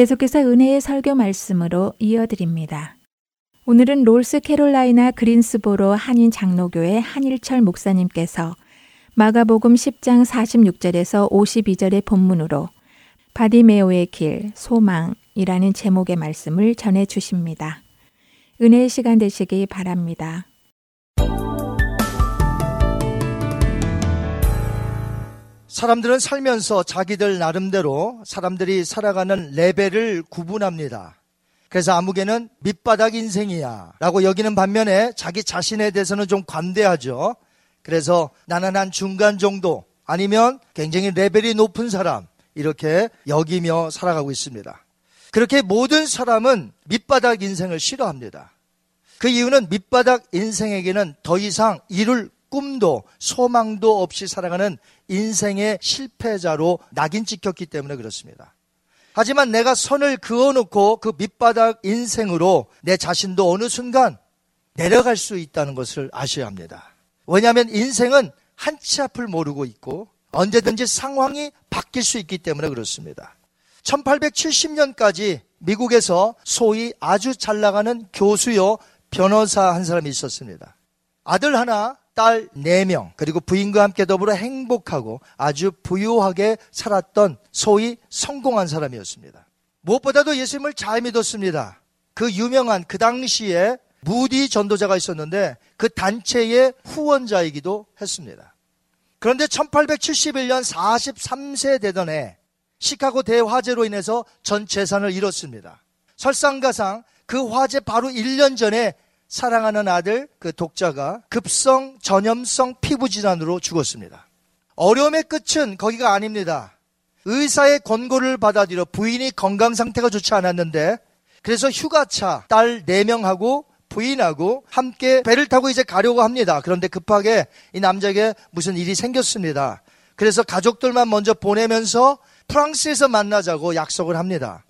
계속해서 은혜의 설교 말씀으로 이어드립니다. 오늘은 롤스 캐롤라이나 그린스보로 한인 장로교회 한일철 목사님께서 마가복음 10장 46절에서 52절의 본문으로 바디메오의 길, 소망이라는 제목의 말씀을 전해 주십니다. 은혜의 시간 되시기 바랍니다. 사람들은 살면서 자기들 나름대로 사람들이 살아가는 레벨을 구분합니다. 그래서 아무개는 밑바닥 인생이야 라고 여기는 반면에 자기 자신에 대해서는 좀 관대하죠. 그래서 나는 한 중간 정도 아니면 굉장히 레벨이 높은 사람 이렇게 여기며 살아가고 있습니다. 그렇게 모든 사람은 밑바닥 인생을 싫어합니다. 그 이유는 밑바닥 인생에게는 더 이상 이룰 꿈도 소망도 없이 살아가는 인생의 실패자로 낙인 찍혔기 때문에 그렇습니다. 하지만 내가 선을 그어놓고 그 밑바닥 인생으로 내 자신도 어느 순간 내려갈 수 있다는 것을 아셔야 합니다. 왜냐하면 인생은 한치 앞을 모르고 있고 언제든지 상황이 바뀔 수 있기 때문에 그렇습니다. 1870년까지 미국에서 소위 아주 잘 나가는 교수요 변호사 한 사람이 있었습니다. 아들 하나, 딸 4명, 그리고 부인과 함께 더불어 행복하고 아주 부유하게 살았던 소위 성공한 사람이었습니다. 무엇보다도 예수님을 잘 믿었습니다. 그 유명한 그 당시에 무디 전도자가 있었는데 그 단체의 후원자이기도 했습니다. 그런데 1871년 43세 되던 해 시카고 대화재로 인해서 전 재산을 잃었습니다. 설상가상 그 화재 바로 1년 전에 사랑하는 아들 그 독자가 급성 전염성 피부 질환으로 죽었습니다. 어려움의 끝은 거기가 아닙니다. 의사의 권고를 받아들여 부인이 건강 상태가 좋지 않았는데 그래서 휴가차 딸 4명하고 부인하고 함께 배를 타고 이제 가려고 합니다. 그런데 급하게 이 남자에게 무슨 일이 생겼습니다. 그래서 가족들만 먼저 보내면서 프랑스에서 만나자고 약속을 합니다.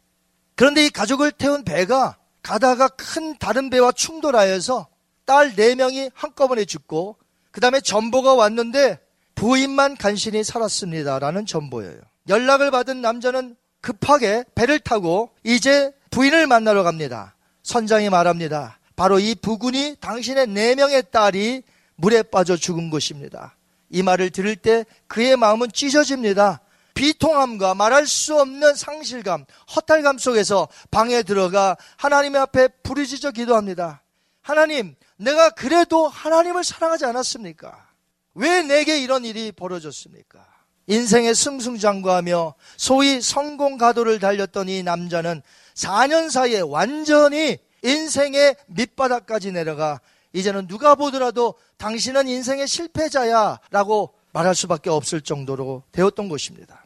그런데 이 가족을 태운 배가 가다가 큰 다른 배와 충돌하여서 딸 4명이 한꺼번에 죽고 그 다음에 전보가 왔는데 부인만 간신히 살았습니다. 라는 전보예요. 연락을 받은 남자는 급하게 배를 타고 이제 부인을 만나러 갑니다. 선장이 말합니다. 바로 이 부군이 당신의 4명의 딸이 물에 빠져 죽은 것입니다. 이 말을 들을 때 그의 마음은 찢어집니다. 비통함과 말할 수 없는 상실감, 허탈감 속에서 방에 들어가 하나님 앞에 부르짖어 기도합니다. 하나님, 내가 그래도 하나님을 사랑하지 않았습니까? 왜 내게 이런 일이 벌어졌습니까? 인생의 승승장구하며 소위 성공 가도를 달렸던 이 남자는 4년 사이에 완전히 인생의 밑바닥까지 내려가 이제는 누가 보더라도 당신은 인생의 실패자야 라고 말할 수밖에 없을 정도로 되었던 것입니다.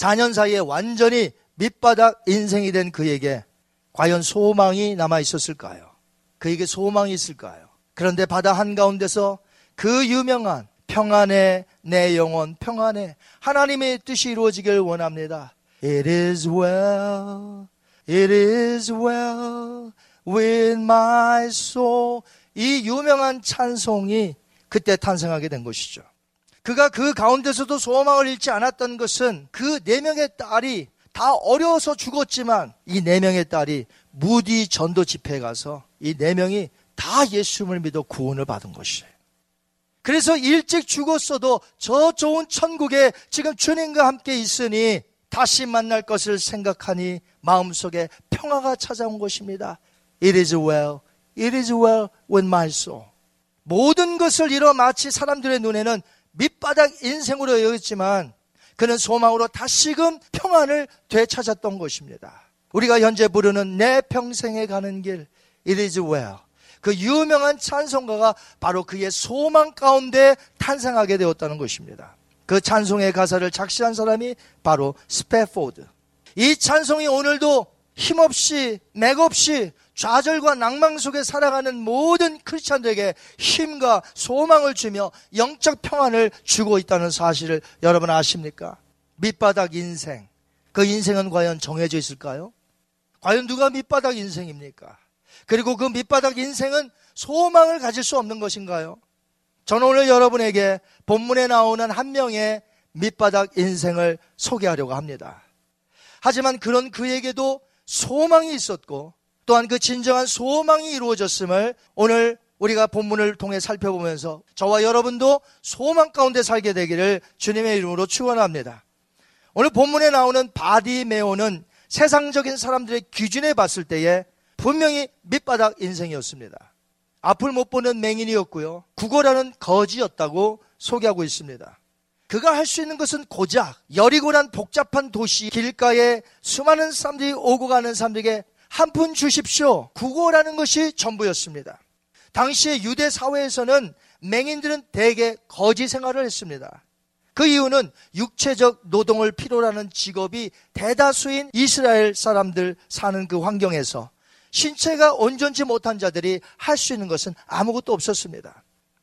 4년 사이에 완전히 밑바닥 인생이 된 그에게 과연 소망이 남아 있었을까요? 그에게 소망이 있을까요? 그런데 바다 한가운데서 그 유명한 평안의 내 영혼 평안의 하나님의 뜻이 이루어지길 원합니다. It is well, it is well with my soul. 이 유명한 찬송이 그때 탄생하게 된 것이죠. 그가 그 가운데서도 소망을 잃지 않았던 것은 그 네 명의 딸이 다 어려워서 죽었지만 이 네 명의 딸이 무디 전도 집회에 가서 이 네 명이 다 예수님을 믿어 구원을 받은 것이에요. 그래서 일찍 죽었어도 저 좋은 천국에 지금 주님과 함께 있으니 다시 만날 것을 생각하니 마음속에 평화가 찾아온 것입니다. It is well, it is well with my soul. 모든 것을 잃어 마치 사람들의 눈에는 밑바닥 인생으로 여겼지만 그는 소망으로 다시금 평안을 되찾았던 것입니다. 우리가 현재 부르는 내 평생에 가는 길, it is well. 그 유명한 찬송가가 바로 그의 소망 가운데 탄생하게 되었다는 것입니다. 그 찬송의 가사를 작시한 사람이 바로 스패포드. 이 찬송이 오늘도 힘없이, 맥없이 좌절과 낭망 속에 살아가는 모든 크리스천들에게 힘과 소망을 주며 영적 평안을 주고 있다는 사실을 여러분 아십니까? 밑바닥 인생. 그 인생은 과연 정해져 있을까요? 과연 누가 밑바닥 인생입니까? 그리고 그 밑바닥 인생은 소망을 가질 수 없는 것인가요? 저는 오늘 여러분에게 본문에 나오는 한 명의 밑바닥 인생을 소개하려고 합니다. 하지만 그런 그에게도 소망이 있었고 또한 그 진정한 소망이 이루어졌음을 오늘 우리가 본문을 통해 살펴보면서 저와 여러분도 소망 가운데 살게 되기를 주님의 이름으로 축원합니다. 오늘 본문에 나오는 바디메오는 세상적인 사람들의 기준에 봤을 때에 분명히 밑바닥 인생이었습니다. 앞을 못 보는 맹인이었고요. 국어라는 거지였다고 소개하고 있습니다. 그가 할 수 있는 것은 고작 여리고란 복잡한 도시 길가에 수많은 사람들이 오고 가는 사람들에게 한 푼 주십시오. 국어라는 것이 전부였습니다. 당시의 유대 사회에서는 맹인들은 대개 거지 생활을 했습니다. 그 이유는 육체적 노동을 필요로 하는 직업이 대다수인 이스라엘 사람들 사는 그 환경에서 신체가 온전치 못한 자들이 할 수 있는 것은 아무것도 없었습니다.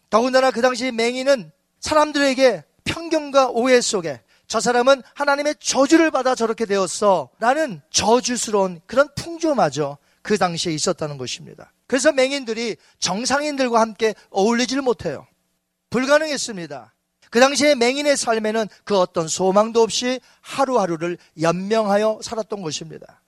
더군다나 그 당시 맹인은 사람들에게 편견과 오해 속에 저 사람은 하나님의 저주를 받아 저렇게 되었어. 라는 저주스러운 그런 풍조마저 그 당시에 있었다는 것입니다. 그래서 맹인들이 정상인들과 함께 어울리지를 못해요. 불가능했습니다. 그 당시에 맹인의 삶에는 그 어떤 소망도 없이 하루하루를 연명하여 살았던 것입니다.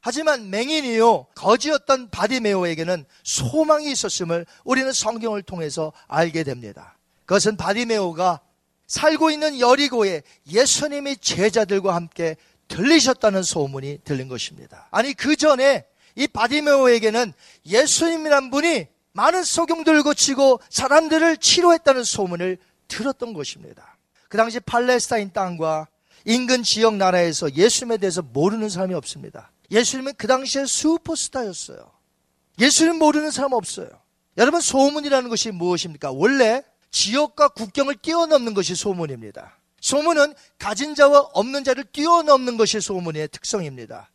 하지만 맹인이요 거지였던 바디메오에게는 소망이 있었음을 우리는 성경을 통해서 알게 됩니다. 그것은 바디메오가 살고 있는 여리고에 예수님이 제자들과 함께 들리셨다는 소문이 들린 것입니다. 아니 그 전에 이 바디메오에게는 예수님이란 분이 많은 소경들을 고치고 사람들을 치료했다는 소문을 들었던 것입니다. 그 당시 팔레스타인 땅과 인근 지역 나라에서 예수님에 대해서 모르는 사람이 없습니다. 예수님은 그 당시에 슈퍼스타였어요. 예수님 모르는 사람 없어요. 여러분 소문이라는 것이 무엇입니까? 원래 지역과 국경을 뛰어넘는 것이 소문입니다. 소문은 가진 자와 없는 자를 뛰어넘는 것이 소문의 특성입니다.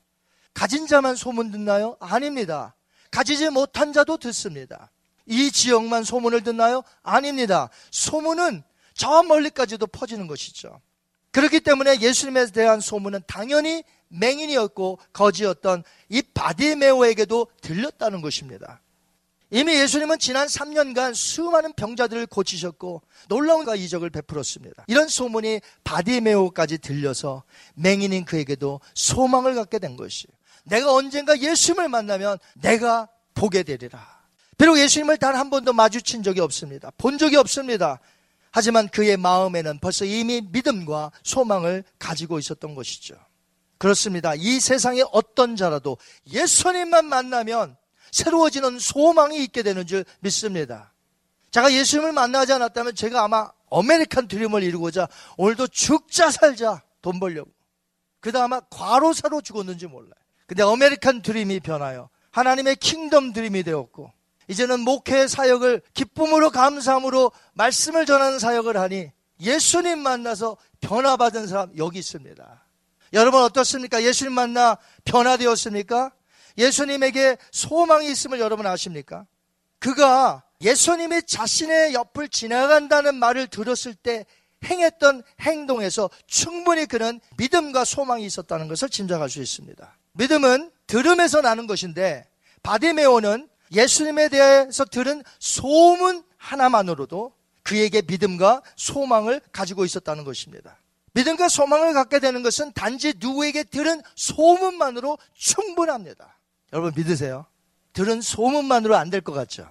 가진 자만 소문 듣나요? 아닙니다. 가지지 못한 자도 듣습니다. 이 지역만 소문을 듣나요? 아닙니다. 소문은 저 멀리까지도 퍼지는 것이죠. 그렇기 때문에 예수님에 대한 소문은 당연히 맹인이었고 거지였던 이 바디메오에게도 들렸다는 것입니다. 이미 예수님은 지난 3년간 수많은 병자들을 고치셨고 놀라운 이적을 베풀었습니다. 이런 소문이 바디메오까지 들려서 맹인인 그에게도 소망을 갖게 된 것이에요. 내가 언젠가 예수님을 만나면 내가 보게 되리라. 비록 예수님을 단 한 번도 마주친 적이 없습니다. 본 적이 없습니다. 하지만 그의 마음에는 벌써 이미 믿음과 소망을 가지고 있었던 것이죠. 그렇습니다. 이 세상에 어떤 자라도 예수님만 만나면 새로워지는 소망이 있게 되는 줄 믿습니다. 제가 예수님을 만나지 않았다면 제가 아마 아메리칸 드림을 이루고자 오늘도 죽자 살자 돈 벌려고. 그러다 아마 과로사로 죽었는지 몰라요. 근데 아메리칸 드림이 변하여 하나님의 kingdom dream이 되었고 이제는 목회 사역을 기쁨으로 감사함으로 말씀을 전하는 사역을 하니 예수님 만나서 변화받은 사람 여기 있습니다. 여러분 어떻습니까? 예수님 만나 변화되었습니까? 예수님에게 소망이 있음을 여러분 아십니까? 그가 예수님이 자신의 옆을 지나간다는 말을 들었을 때 행했던 행동에서 충분히 그는 믿음과 소망이 있었다는 것을 짐작할 수 있습니다. 믿음은 들음에서 나는 것인데 바디메오는 예수님에 대해서 들은 소문 하나만으로도 그에게 믿음과 소망을 가지고 있었다는 것입니다. 믿음과 소망을 갖게 되는 것은 단지 누구에게 들은 소문만으로 충분합니다. 여러분 믿으세요? 들은 소문만으로 안 될 것 같죠?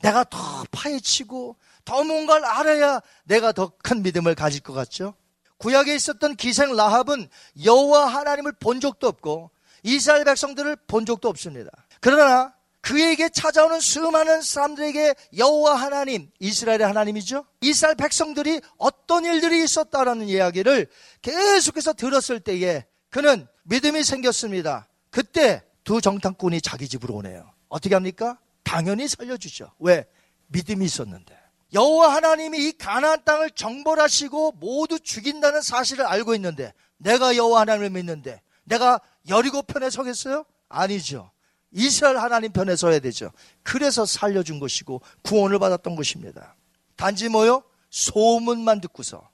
내가 더 파헤치고 더 뭔가를 알아야 내가 더 큰 믿음을 가질 것 같죠? 구약에 있었던 기생 라합은 여호와 하나님을 본 적도 없고 이스라엘 백성들을 본 적도 없습니다. 그러나 그에게 찾아오는 수많은 사람들에게 여호와 하나님, 이스라엘의 하나님이죠. 이스라엘 백성들이 어떤 일들이 있었다라는 이야기를 계속해서 들었을 때에 그는 믿음이 생겼습니다. 그때 두 정탐꾼이 자기 집으로 오네요. 어떻게 합니까? 당연히 살려주죠. 왜? 믿음이 있었는데. 여호와 하나님이 이 가나안 땅을 정벌하시고 모두 죽인다는 사실을 알고 있는데 내가 여호와 하나님을 믿는데 내가 여리고 편에 서겠어요? 아니죠. 이스라엘 하나님 편에 서야 되죠. 그래서 살려준 것이고 구원을 받았던 것입니다. 단지 뭐요? 소문만 듣고서.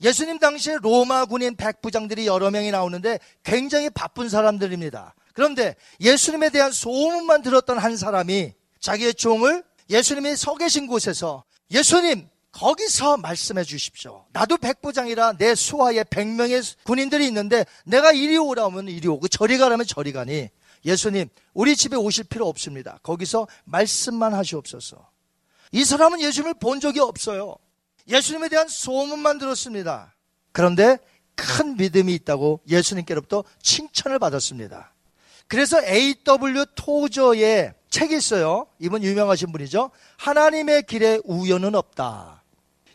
예수님 당시에 로마 군인 백부장들이 여러 명이 나오는데 굉장히 바쁜 사람들입니다. 그런데 예수님에 대한 소문만 들었던 한 사람이 자기의 종을 예수님이 서 계신 곳에서 예수님 거기서 말씀해 주십시오. 나도 백부장이라 내 수하에 백명의 군인들이 있는데 내가 이리 오라면 이리 오고 저리 가라면 저리 가니 예수님 우리 집에 오실 필요 없습니다. 거기서 말씀만 하시옵소서. 이 사람은 예수님을 본 적이 없어요. 예수님에 대한 소문만 들었습니다. 그런데 큰 믿음이 있다고 예수님께로부터 칭찬을 받았습니다. 그래서 A.W. 토저의 책이 있어요. 이분 유명하신 분이죠. 하나님의 길에 우연은 없다.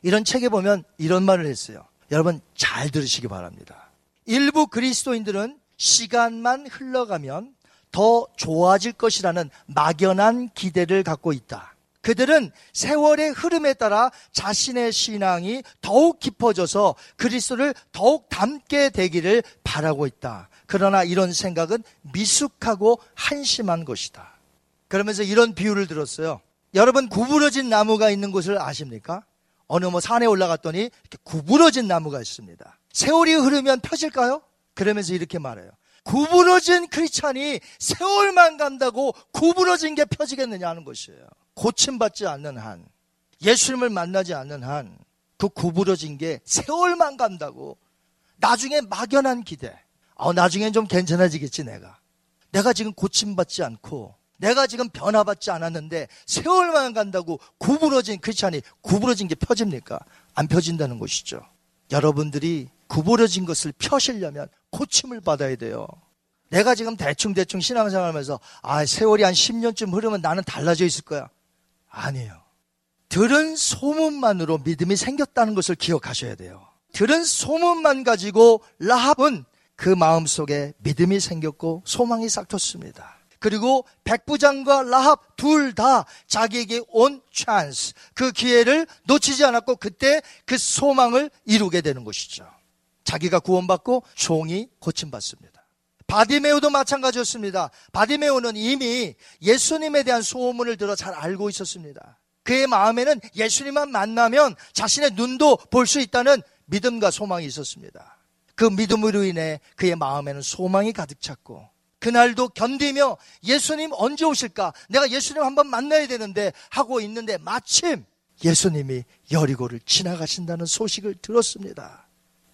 이런 책에 보면 이런 말을 했어요. 여러분 잘 들으시기 바랍니다. 일부 그리스도인들은 시간만 흘러가면 더 좋아질 것이라는 막연한 기대를 갖고 있다. 그들은 세월의 흐름에 따라 자신의 신앙이 더욱 깊어져서 그리스도를 더욱 닮게 되기를 바라고 있다. 그러나 이런 생각은 미숙하고 한심한 것이다. 그러면서 이런 비유를 들었어요. 여러분 구부러진 나무가 있는 곳을 아십니까? 어느 뭐 산에 올라갔더니 이렇게 구부러진 나무가 있습니다. 세월이 흐르면 펴질까요? 그러면서 이렇게 말해요. 구부러진 크리스찬이 세월만 간다고 구부러진 게 펴지겠느냐 하는 것이에요. 고침받지 않는 한, 예수님을 만나지 않는 한, 그 구부러진 게 세월만 간다고 나중에 막연한 기대. 어, 나중엔 좀 괜찮아지겠지, 내가. 내가 지금 고침받지 않고, 내가 지금 변화받지 않았는데, 세월만 간다고 구부러진 크리스찬이 구부러진 게 펴집니까? 안 펴진다는 것이죠. 여러분들이 구부러진 것을 펴시려면 고침을 받아야 돼요. 내가 지금 대충대충 신앙생활 하면서, 아, 세월이 한 10년쯤 흐르면 나는 달라져 있을 거야. 아니에요. 들은 소문만으로 믿음이 생겼다는 것을 기억하셔야 돼요. 들은 소문만 가지고 라합은 그 마음 속에 믿음이 생겼고 소망이 싹 텄습니다. 그리고 백부장과 라합 둘 다 자기에게 온 찬스, 그 기회를 놓치지 않았고 그때 그 소망을 이루게 되는 것이죠. 자기가 구원받고 종이 고침받습니다. 바디메오도 마찬가지였습니다. 바디메오는 이미 예수님에 대한 소문을 들어 잘 알고 있었습니다. 그의 마음에는 예수님만 만나면 자신의 눈도 볼 수 있다는 믿음과 소망이 있었습니다. 그 믿음으로 인해 그의 마음에는 소망이 가득 찼고 그날도 견디며 예수님 언제 오실까? 내가 예수님 한번 만나야 되는데 하고 있는데 마침 예수님이 여리고를 지나가신다는 소식을 들었습니다.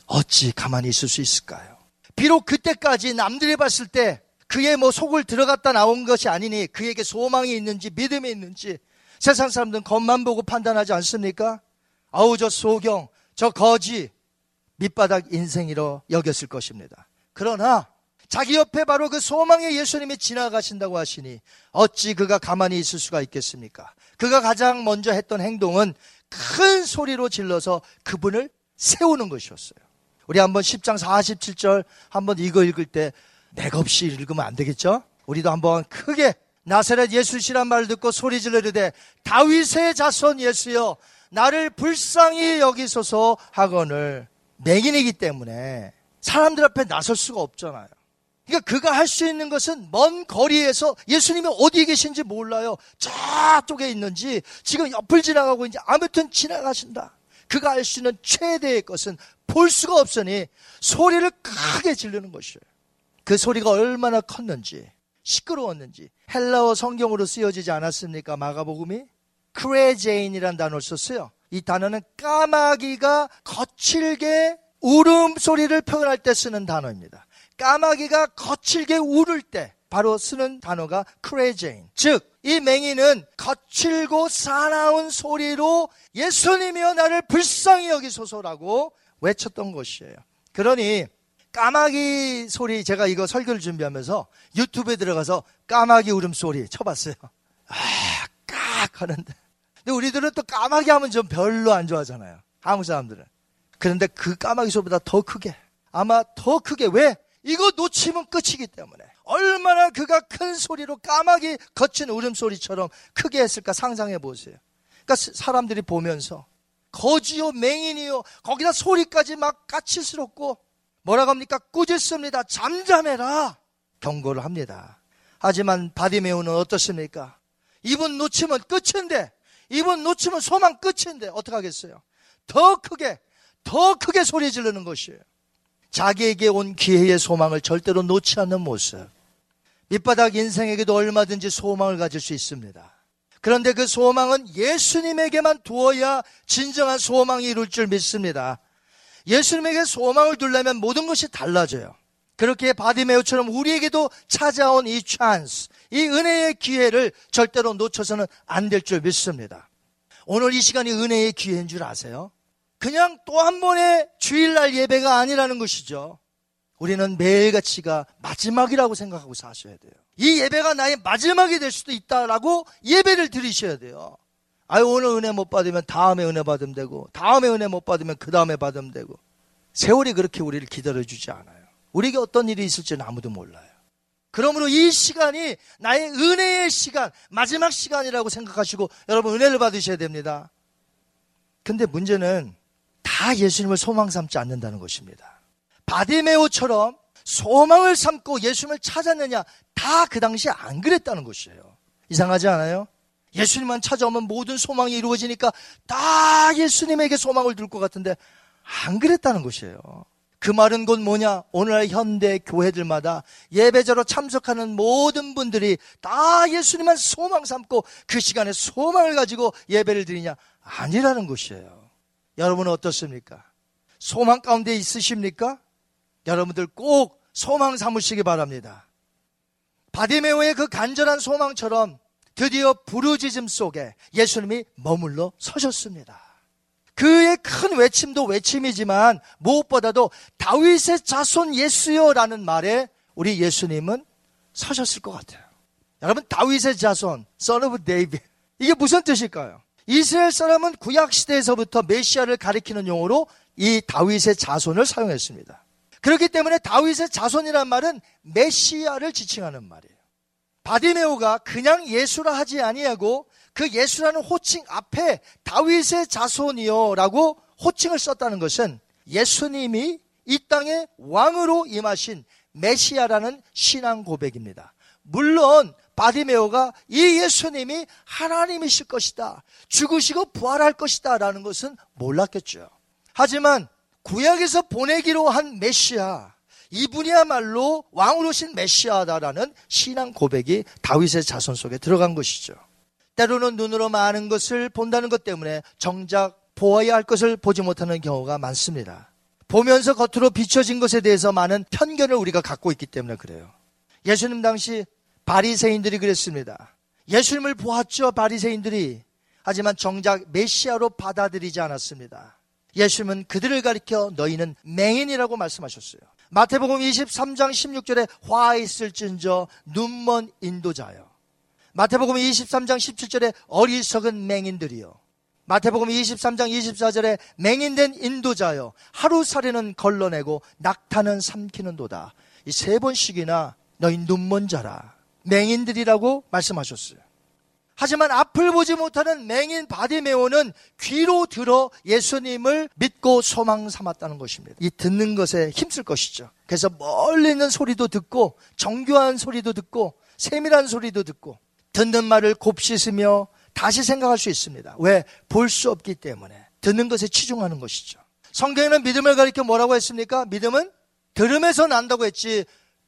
어찌 가만히 있을 수 있을까요? 비록 그때까지 남들이 봤을 때 그의 뭐 속을 들어갔다 나온 것이 아니니 그에게 소망이 있는지 믿음이 있는지 세상 사람들은 겉만 보고 판단하지 않습니까? 아우 저 소경, 저 거지 밑바닥 인생이로 여겼을 것입니다. 그러나 자기 옆에 바로 그 소망의 예수님이 지나가신다고 하시니 어찌 그가 가만히 있을 수가 있겠습니까? 그가 가장 먼저 했던 행동은 큰 소리로 질러서 그분을 세우는 것이었어요. 우리 한번 10장 47절 한번 이거 읽을 때 내가 없이 읽으면 안 되겠죠? 우리도 한번 크게 나사렛 예수시란 말을 듣고 소리 지르되 다윗의 자손 예수여 나를 불쌍히 여기소서 하거늘 맹인이기 때문에 사람들 앞에 나설 수가 없잖아요. 그러니까 그가 할 수 있는 것은 먼 거리에서 예수님이 어디에 계신지 몰라요. 저쪽에 있는지 지금 옆을 지나가고 있는지 아무튼 지나가신다. 그가 할 수 있는 최대의 것은 볼 수가 없으니 소리를 크게 지르는 것이에요. 그 소리가 얼마나 컸는지 시끄러웠는지 헬라어 성경으로 쓰여지지 않았습니까? 마가복음이 크레제인이라는 단어를 썼어요. 이 단어는 까마귀가 거칠게 울음소리를 표현할 때 쓰는 단어입니다. 까마귀가 거칠게 울을 때 바로 쓰는 단어가 크레제인. 즉, 이 맹인은 거칠고 사나운 소리로 예수님이여 나를 불쌍히 여기소서라고 외쳤던 것이에요. 그러니 까마귀 소리 제가 이거 설교를 준비하면서 유튜브에 들어가서 까마귀 울음소리 쳐봤어요. 아, 깍 하는데. 근데 우리들은 또 까마귀 하면 좀 별로 안 좋아하잖아요. 한국 사람들은. 그런데 그 까마귀 소리보다 더 크게. 아마 더 크게. 왜? 이거 놓치면 끝이기 때문에. 얼마나 그가 큰 소리로 까마귀 거친 울음소리처럼 크게 했을까 상상해 보세요. 그러니까 사람들이 보면서 거지요 맹인이요 거기다 소리까지 막 까칠스럽고 뭐라고 합니까? 꾸짖습니다. 잠잠해라. 경고를 합니다. 하지만 바디메오는 어떻습니까? 이분 놓치면 끝인데 이분 놓치면 소망 끝인데 어떡하겠어요? 더 크게 더 크게 소리 지르는 것이에요. 자기에게 온 기회의 소망을 절대로 놓지 않는 모습. 밑바닥 인생에게도 얼마든지 소망을 가질 수 있습니다. 그런데 그 소망은 예수님에게만 두어야 진정한 소망이 이룰 줄 믿습니다. 예수님에게 소망을 두려면 모든 것이 달라져요. 그렇게 바디메오처럼 우리에게도 찾아온 이 찬스, 이 은혜의 기회를 절대로 놓쳐서는 안 될 줄 믿습니다. 오늘 이 시간이 은혜의 기회인 줄 아세요? 그냥 또 한 번의 주일날 예배가 아니라는 것이죠. 우리는 매일같이가 마지막이라고 생각하고 사셔야 돼요. 이 예배가 나의 마지막이 될 수도 있다라고 예배를 드리셔야 돼요. 아유, 오늘 은혜 못 받으면 다음에 은혜 받으면 되고, 다음에 은혜 못 받으면 그 다음에 받으면 되고. 세월이 그렇게 우리를 기다려주지 않아요. 우리에게 어떤 일이 있을지는 아무도 몰라요. 그러므로 이 시간이 나의 은혜의 시간, 마지막 시간이라고 생각하시고 여러분 은혜를 받으셔야 됩니다. 근데 문제는 다 예수님을 소망 삼지 않는다는 것입니다. 바디메오처럼 소망을 삼고 예수님을 찾았느냐? 다 그 당시에 안 그랬다는 것이에요. 이상하지 않아요? 예수님만 찾아오면 모든 소망이 이루어지니까 다 예수님에게 소망을 둘 것 같은데 안 그랬다는 것이에요. 그 말은 곧 뭐냐? 오늘날 현대 교회들마다 예배자로 참석하는 모든 분들이 다 예수님만 소망 삼고 그 시간에 소망을 가지고 예배를 드리냐? 아니라는 것이에요. 여러분은 어떻습니까? 소망 가운데 있으십니까? 여러분들 꼭 소망 삼으시기 바랍니다. 바디메오의 그 간절한 소망처럼 드디어 부르짖음 속에 예수님이 머물러 서셨습니다. 그의 큰 외침도 외침이지만 무엇보다도 다윗의 자손 예수여라는 말에 우리 예수님은 서셨을 것 같아요. 여러분 다윗의 자손, son of David 이게 무슨 뜻일까요? 이스라엘 사람은 구약 시대에서부터 메시아를 가리키는 용어로 이 다윗의 자손을 사용했습니다. 그렇기 때문에 다윗의 자손이란 말은 메시아를 지칭하는 말이에요. 바디메오가 그냥 예수라 하지 아니하고 그 예수라는 호칭 앞에 다윗의 자손이요라고 호칭을 썼다는 것은 예수님이 이 땅에 왕으로 임하신 메시아라는 신앙 고백입니다. 물론 바디메오가 이 예수님이 하나님이실 것이다. 죽으시고 부활할 것이다. 라는 것은 몰랐겠죠. 하지만 구약에서 보내기로 한 메시아, 이분이야말로 왕으로 오신 메시아다라는 신앙 고백이 다윗의 자손 속에 들어간 것이죠. 때로는 눈으로 많은 것을 본다는 것 때문에 정작 보아야 할 것을 보지 못하는 경우가 많습니다. 보면서 겉으로 비춰진 것에 대해서 많은 편견을 우리가 갖고 있기 때문에 그래요. 예수님 당시 바리새인들이 그랬습니다. 예수님을 보았죠, 바리새인들이. 하지만 정작 메시아로 받아들이지 않았습니다. 예수님은 그들을 가리켜 너희는 맹인이라고 말씀하셨어요. 마태복음 23장 16절에 화 있을진저 눈먼 인도자요. 마태복음 23장 17절에 어리석은 맹인들이요. 마태복음 23장 24절에 맹인된 인도자요. 하루살이는 걸러내고 낙타는 삼키는 도다. 이 세 번씩이나 너희 눈먼 자라. 맹인들이라고 말씀하셨어요. 하지만 앞을 보지 못하는 맹인 바디메오는 귀로 들어 예수님을 믿고 소망 삼았다는 것입니다. 이 듣는 것에 힘쓸 것이죠. 그래서 멀리 있는 소리도 듣고 정교한 소리도 듣고 세밀한 소리도 듣고 듣는 말을 곱씹으며 다시 생각할 수 있습니다. 왜? 볼 수 없기 때문에 듣는 것에 치중하는 것이죠. 성경에는 믿음을 가리켜 뭐라고 했습니까? 믿음은 들음에서 난다고 했지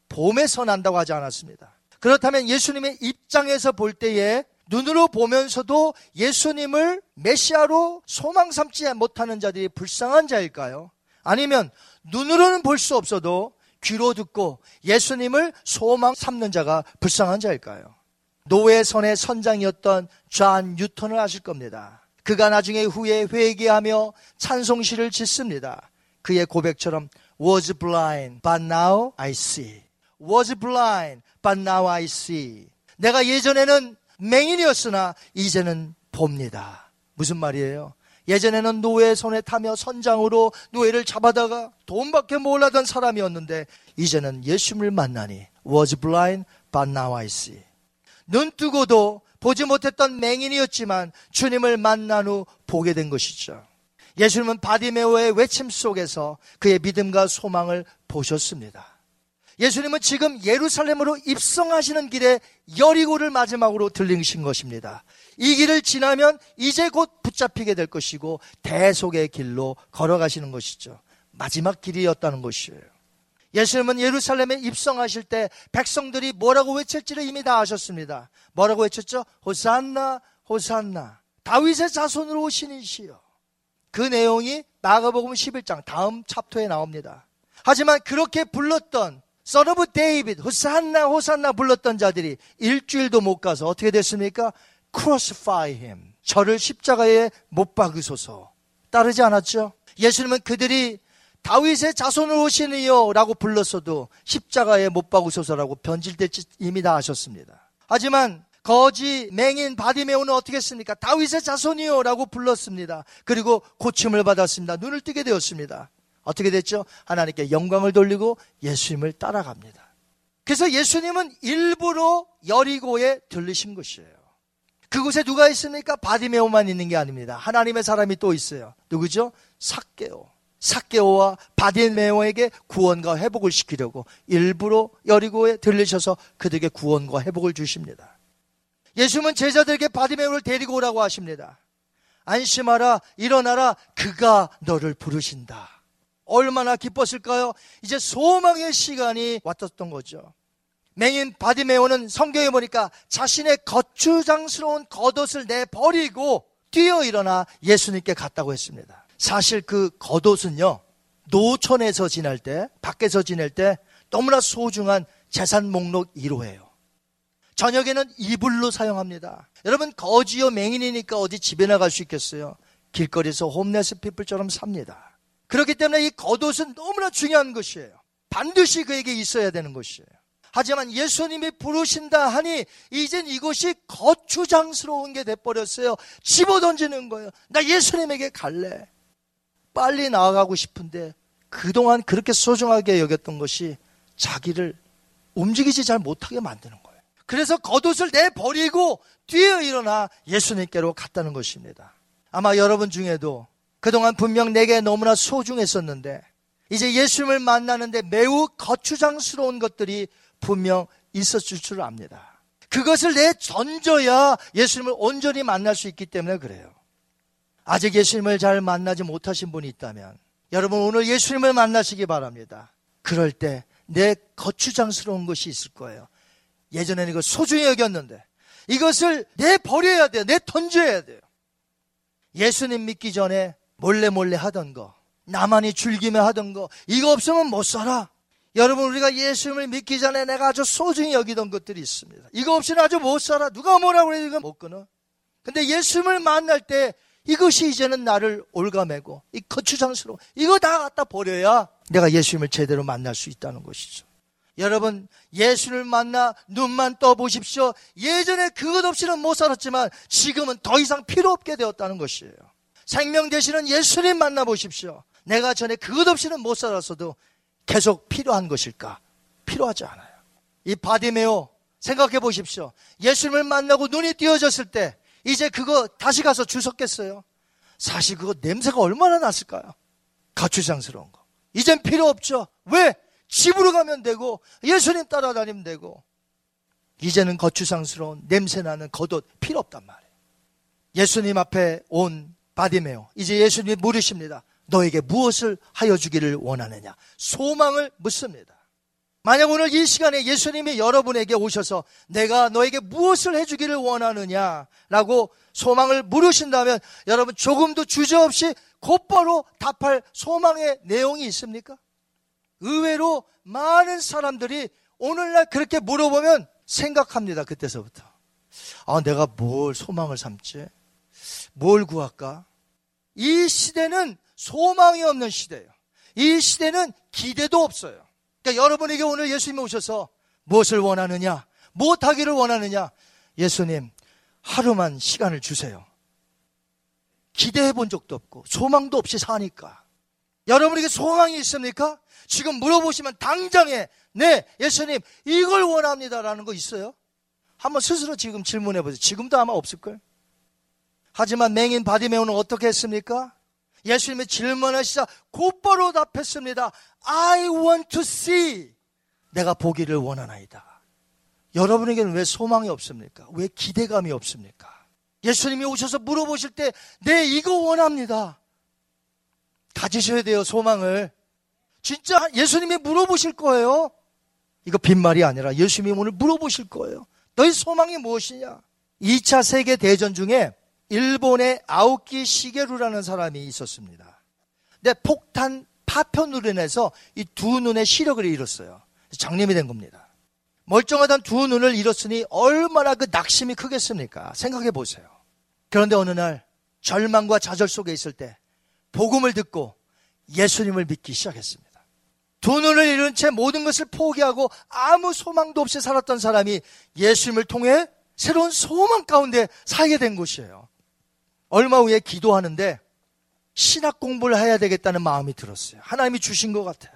봄에서 난다고 하지 않았습니다. 그렇다면 예수님의 입장에서 볼 때에 눈으로 보면서도 예수님을 메시아로 소망 삼지 못하는 자들이 불쌍한 자일까요? 아니면 눈으로는 볼 수 없어도 귀로 듣고 예수님을 소망 삼는 자가 불쌍한 자일까요? 노예선의 선장이었던 존 뉴턴을 아실 겁니다. 그가 나중에 후에 회개하며 찬송시를 짓습니다. 그의 고백처럼 Was blind, but now I see. Was blind, but now I see. 내가 예전에는 맹인이었으나 이제는 봅니다. 무슨 말이에요? 예전에는 노예선에 타며 선장으로 노예를 잡아다가 돈밖에 몰랐던 사람이었는데 이제는 예수님을 만나니 was blind but now I see. 눈 뜨고도 보지 못했던 맹인이었지만 주님을 만난 후 보게 된 것이죠. 예수님은 바디메오의 외침 속에서 그의 믿음과 소망을 보셨습니다. 예수님은 지금 예루살렘으로 입성하시는 길에 여리고를 마지막으로 들리신 것입니다. 이 길을 지나면 이제 곧 붙잡히게 될 것이고 대속의 길로 걸어가시는 것이죠. 마지막 길이었다는 것이에요. 예수님은 예루살렘에 입성하실 때 백성들이 뭐라고 외칠지를 이미 다 아셨습니다. 뭐라고 외쳤죠? 호산나, 호산나. 다윗의 자손으로 오신 이시여. 그 내용이 마가복음 11장 다음 찹토에 나옵니다. 하지만 그렇게 불렀던 Son of David, 호산나, 호산나 불렀던 자들이 일주일도 못 가서 어떻게 됐습니까? Crucify him. 저를 십자가에 못 박으소서. 따르지 않았죠? 예수님은 그들이 다윗의 자손으로 오시니요 라고 불렀어도 십자가에 못 박으소서라고 변질될 지 이미 다 아셨습니다. 하지만 거지 맹인 바디메오는 어떻게 했습니까? 다윗의 자손이요 라고 불렀습니다. 그리고 고침을 받았습니다. 눈을 뜨게 되었습니다. 어떻게 됐죠? 하나님께 영광을 돌리고 예수님을 따라갑니다. 그래서 예수님은 일부러 여리고에 들리신 것이에요. 그곳에 누가 있습니까? 바디메오만 있는 게 아닙니다. 하나님의 사람이 또 있어요. 누구죠? 삭개오. 삭개오와 바디메오에게 구원과 회복을 시키려고 일부러 여리고에 들리셔서 그들에게 구원과 회복을 주십니다. 예수님은 제자들에게 바디메오를 데리고 오라고 하십니다. 안심하라, 일어나라, 그가 너를 부르신다. 얼마나 기뻤을까요? 이제 소망의 시간이 왔었던 거죠. 맹인 바디메오는 성경에 보니까 자신의 거추장스러운 겉옷을 내버리고 뛰어 일어나 예수님께 갔다고 했습니다. 사실 그 겉옷은요, 노천에서 지낼 때, 밖에서 지낼 때 너무나 소중한 재산 목록 1호예요. 저녁에는 이불로 사용합니다. 여러분, 거지요 맹인이니까 어디 집에 나갈 수 있겠어요? 길거리에서 홈레스 피플처럼 삽니다. 그렇기 때문에 이 겉옷은 너무나 중요한 것이에요. 반드시 그에게 있어야 되는 것이에요. 하지만 예수님이 부르신다 하니 이젠 이것이 거추장스러운 게 돼버렸어요. 집어 던지는 거예요. 나 예수님에게 갈래. 빨리 나아가고 싶은데 그동안 그렇게 소중하게 여겼던 것이 자기를 움직이지 잘 못하게 만드는 거예요. 그래서 겉옷을 내버리고 뛰어 일어나 예수님께로 갔다는 것입니다. 아마 여러분 중에도 그동안 분명 내게 너무나 소중했었는데 이제 예수님을 만나는데 매우 거추장스러운 것들이 분명 있었을 줄 압니다. 그것을 내 던져야 예수님을 온전히 만날 수 있기 때문에 그래요. 아직 예수님을 잘 만나지 못하신 분이 있다면 여러분 오늘 예수님을 만나시기 바랍니다. 그럴 때 내 거추장스러운 것이 있을 거예요. 예전에는 이거 소중히 여겼는데 이것을 내 버려야 돼요. 내 던져야 돼요. 예수님 믿기 전에 몰래 몰래 하던 거, 나만이 즐기며 하던 거, 이거 없으면 못 살아. 여러분 우리가 예수님을 믿기 전에 내가 아주 소중히 여기던 것들이 있습니다. 이거 없이는 아주 못 살아. 누가 뭐라고 해도 이거 못 끊어. 근데 예수님을 만날 때 이것이 이제는 나를 올가매고 이 거추장스러워 이거 다 갖다 버려야 내가 예수님을 제대로 만날 수 있다는 것이죠. 여러분 예수를 만나 눈만 떠보십시오. 예전에 그것 없이는 못 살았지만 지금은 더 이상 필요 없게 되었다는 것이에요. 생명 되시는 예수님 만나보십시오. 내가 전에 그것 없이는 못 살았어도 계속 필요한 것일까? 필요하지 않아요. 이 바디메오 생각해 보십시오. 예수님을 만나고 눈이 띄어졌을 때 이제 그거 다시 가서 주웠겠어요? 사실 그거 냄새가 얼마나 났을까요? 가추장스러운 거. 이젠 필요 없죠. 왜? 집으로 가면 되고 예수님 따라다니면 되고 이제는 거추장스러운 냄새나는 겉옷 필요 없단 말이에요. 예수님 앞에 온 바디메오 이제 예수님 물으십니다. 너에게 무엇을 하여 주기를 원하느냐? 소망을 묻습니다. 만약 오늘 이 시간에 예수님이 여러분에게 오셔서 내가 너에게 무엇을 해주기를 원하느냐? 라고 소망을 물으신다면 여러분 조금도 주저없이 곧바로 답할 소망의 내용이 있습니까? 의외로 많은 사람들이 오늘날 그렇게 물어보면 생각합니다. 그때서부터. 아, 내가 뭘 소망을 삼지? 뭘 구할까? 이 시대는 소망이 없는 시대예요. 이 시대는 기대도 없어요. 그러니까 여러분에게 오늘 예수님이 오셔서 무엇을 원하느냐? 무엇하기를 원하느냐? 예수님, 하루만 시간을 주세요. 기대해 본 적도 없고, 소망도 없이 사니까. 여러분에게 소망이 있습니까? 지금 물어보시면 당장에, 네, 예수님, 이걸 원합니다라는 거 있어요? 한번 스스로 지금 질문해 보세요. 지금도 아마 없을걸? 하지만 맹인 바디메오는 어떻게 했습니까? 예수님의 질문하시자 곧바로 답했습니다. I want to see. 내가 보기를 원하나이다. 여러분에게는 왜 소망이 없습니까? 왜 기대감이 없습니까? 예수님이 오셔서 물어보실 때, 네, 이거 원합니다. 가지셔야 돼요, 소망을. 진짜 예수님이 물어보실 거예요. 이거 빈말이 아니라 예수님이 오늘 물어보실 거예요. 너희 소망이 무엇이냐? 2차 세계대전 중에 일본의 아오키 시게루라는 사람이 있었습니다. 근데 폭탄 파편으로 인해서 이 두 눈의 시력을 잃었어요. 장님이 된 겁니다. 멀쩡하던 두 눈을 잃었으니 얼마나 그 낙심이 크겠습니까? 생각해 보세요. 그런데 어느 날 절망과 좌절 속에 있을 때 복음을 듣고 예수님을 믿기 시작했습니다. 두 눈을 잃은 채 모든 것을 포기하고 아무 소망도 없이 살았던 사람이 예수님을 통해 새로운 소망 가운데 살게 된 것이에요. 얼마 후에 기도하는데 신학 공부를 해야 되겠다는 마음이 들었어요. 하나님이 주신 것 같아요.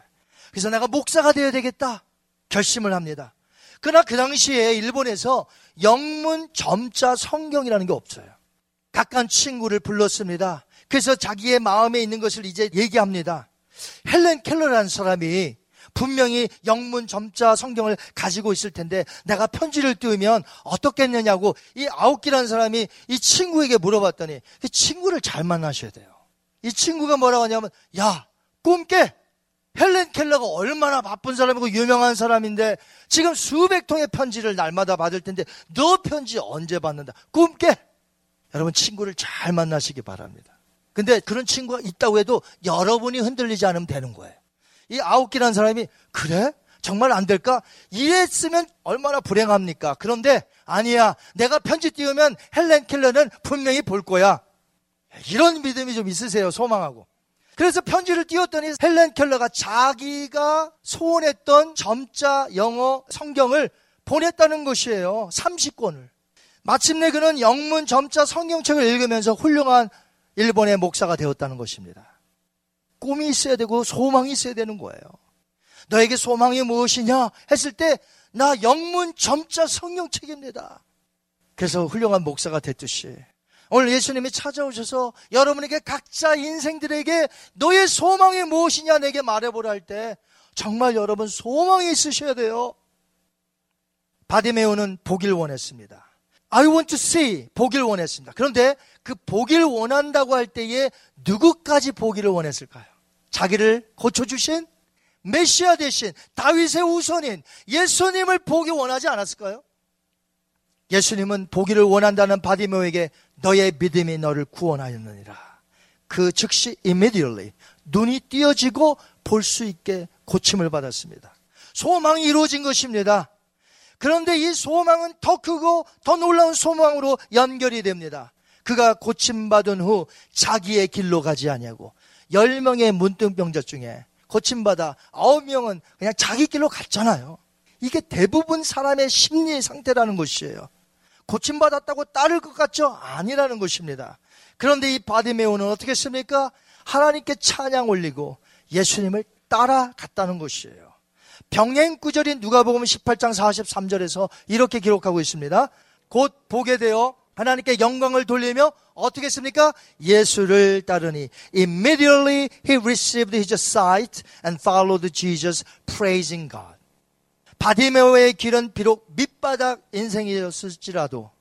그래서 내가 목사가 되어야 되겠다 결심을 합니다. 그러나 그 당시에 일본에서 영문 점자 성경이라는 게 없어요. 각한 친구를 불렀습니다. 그래서 자기의 마음에 있는 것을 이제 얘기합니다. 헬렌 켈러라는 사람이 분명히 영문 점자 성경을 가지고 있을 텐데 내가 편지를 띄우면 어떻겠느냐고 이 아웃기라는 사람이 이 친구에게 물어봤더니 그 친구를 잘 만나셔야 돼요. 이 친구가 뭐라고 하냐면 야 꿈깨 헬렌 켈러가 얼마나 바쁜 사람이고 유명한 사람인데 지금 수백 통의 편지를 날마다 받을 텐데 너 편지 언제 받는다 꿈깨 여러분 친구를 잘 만나시기 바랍니다. 근데 그런 친구가 있다고 해도 여러분이 흔들리지 않으면 되는 거예요. 이 아웃기라는 사람이 그래? 정말 안 될까? 이랬으면 얼마나 불행합니까? 그런데 아니야. 내가 편지 띄우면 헬렌 켈러는 분명히 볼 거야. 이런 믿음이 좀 있으세요. 소망하고. 그래서 편지를 띄웠더니 헬렌 켈러가 자기가 소원했던 점자 영어 성경을 보냈다는 것이에요. 30권을. 마침내 그는 영문 점자 성경책을 읽으면서 훌륭한 일본의 목사가 되었다는 것입니다. 꿈이 있어야 되고 소망이 있어야 되는 거예요. 너에게 소망이 무엇이냐 했을 때 나 영문 점자 성경책입니다. 그래서 훌륭한 목사가 됐듯이 오늘 예수님이 찾아오셔서 여러분에게 각자 인생들에게 너의 소망이 무엇이냐 내게 말해보라 할 때 정말 여러분 소망이 있으셔야 돼요. 바디메오는 보길 원했습니다. I want to see 보길 원했습니다. 그런데 그 보길 원한다고 할 때에 누구까지 보기를 원했을까요? 자기를 고쳐주신 메시아 대신 다윗의 우선인 예수님을 보기 원하지 않았을까요? 예수님은 보기를 원한다는 바디모에게 너의 믿음이 너를 구원하였느니라. 그 즉시 immediately 눈이 띄어지고 볼 수 있게 고침을 받았습니다. 소망이 이루어진 것입니다. 그런데 이 소망은 더 크고 더 놀라운 소망으로 연결이 됩니다. 그가 고침받은 후 자기의 길로 가지 아니하고 10명의 문둥병자 중에 고침받아 9명은 그냥 자기 길로 갔잖아요. 이게 대부분 사람의 심리 상태라는 것이에요. 고침받았다고 따를 것 같죠? 아니라는 것입니다. 그런데 이 바디메오는 어떻게 했습니까? 하나님께 찬양 올리고 예수님을 따라갔다는 것이에요. 병행 구절인 누가복음 18장 43절에서 이렇게 기록하고 있습니다. 곧 보게 되어 하나님께 영광을 돌리며 어떻게 했습니까? 예수를 따르니 immediately he received his sight and followed Jesus praising God. 바디메오의 길은 비록 밑바닥 인생이었을지라도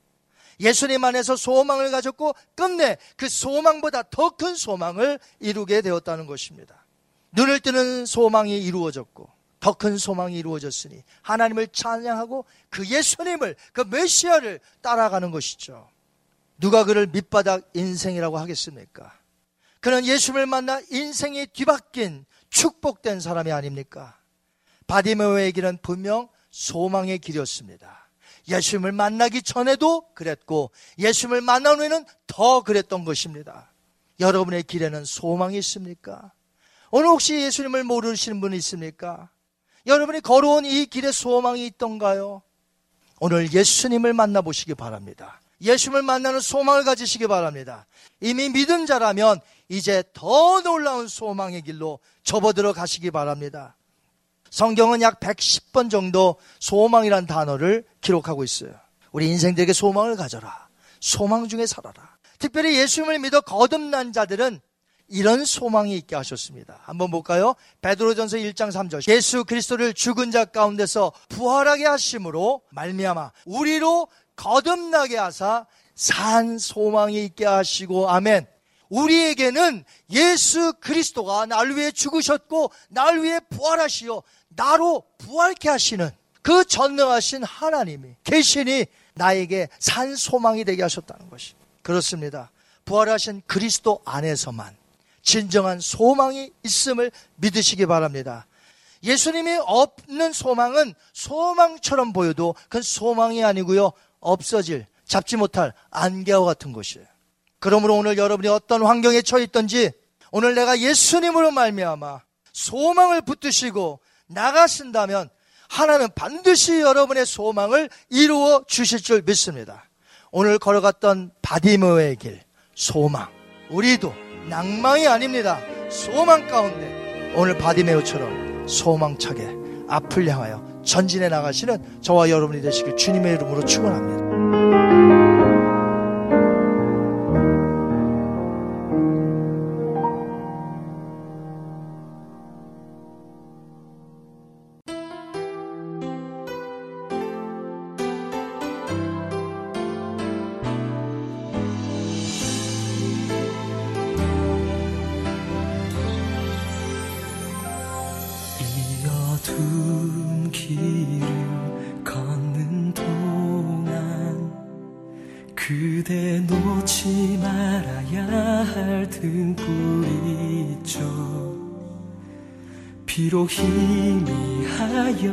예수님 안에서 소망을 가졌고 끝내 그 소망보다 더 큰 소망을 이루게 되었다는 것입니다. 눈을 뜨는 소망이 이루어졌고 더 큰 소망이 이루어졌으니 하나님을 찬양하고 그 예수님을 그 메시아를 따라가는 것이죠. 누가 그를 밑바닥 인생이라고 하겠습니까? 그는 예수님을 만나 인생이 뒤바뀐 축복된 사람이 아닙니까? 바디메오의 길은 분명 소망의 길이었습니다. 예수님을 만나기 전에도 그랬고 예수님을 만난 후에는 더 그랬던 것입니다. 여러분의 길에는 소망이 있습니까? 오늘 혹시 예수님을 모르시는 분 있습니까? 여러분이 걸어온 이 길에 소망이 있던가요? 오늘 예수님을 만나보시기 바랍니다. 예수님을 만나는 소망을 가지시기 바랍니다. 이미 믿은 자라면 이제 더 놀라운 소망의 길로 접어들어 가시기 바랍니다. 성경은 약 110번 정도 소망이란 단어를 기록하고 있어요. 우리 인생들에게 소망을 가져라. 소망 중에 살아라. 특별히 예수님을 믿어 거듭난 자들은 이런 소망이 있게 하셨습니다. 한번 볼까요? 베드로전서 1장 3절. 예수 그리스도를 죽은 자 가운데서 부활하게 하심으로 말미암아 우리로 거듭나게 하사 산 소망이 있게 하시고 아멘. 우리에게는 예수 그리스도가 날 위해 죽으셨고 날 위해 부활하시어 나로 부활케 하시는 그 전능하신 하나님이 계시니 나에게 산 소망이 되게 하셨다는 것이 그렇습니다. 부활하신 그리스도 안에서만 진정한 소망이 있음을 믿으시기 바랍니다. 예수님이 없는 소망은 소망처럼 보여도 그건 소망이 아니고요. 없어질, 잡지 못할 안개와 같은 것이에요. 그러므로 오늘 여러분이 어떤 환경에 처해 있든지 오늘 내가 예수님으로 말미암아 소망을 붙드시고 나가신다면 하나는 반드시 여러분의 소망을 이루어 주실 줄 믿습니다. 오늘 걸어갔던 바디모의 길, 소망. 우리도 낭망이 아닙니다. 소망 가운데 오늘 바디메오처럼 소망차게 앞을 향하여 전진해 나가시는 저와 여러분이 되시길 주님의 이름으로 축원합니다. 비록 희미하여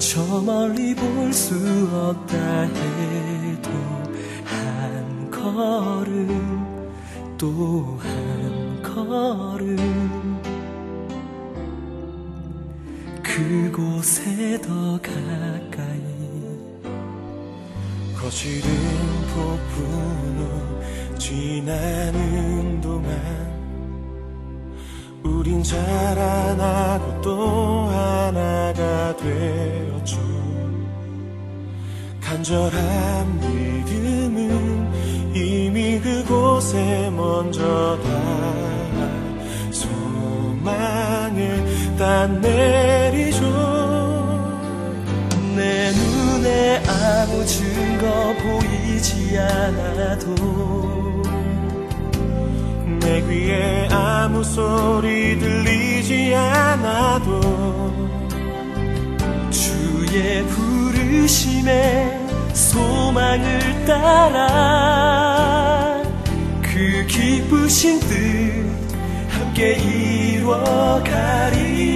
저 멀리 볼 수 없다 해도 한 걸음 또 한 걸음 그곳에 더 가까이 거칠은 폭풍우 지나는 동안 우린 자라나고 또 하나가 되었죠. 간절한 믿음은 이미 그곳에 먼저 닿아 소망을 딴 내리죠. 내 눈에 아무 증거 보이지 않아도 내 귀에 아무 소리 들리지 않아도 주의 부르심에 소망을 따라 그 기쁘신 뜻 함께 이루어가리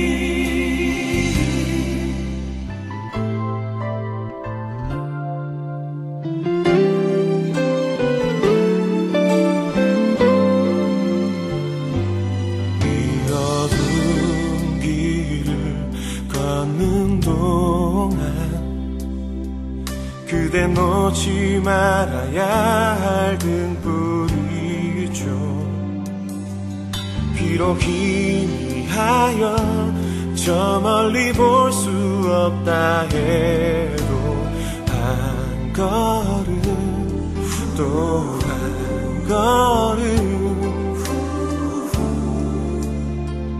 그대 놓지 말아야 할 등불이죠. 비록 희미하여 저 멀리 볼 수 없다 해도 한 걸음 또 한 걸음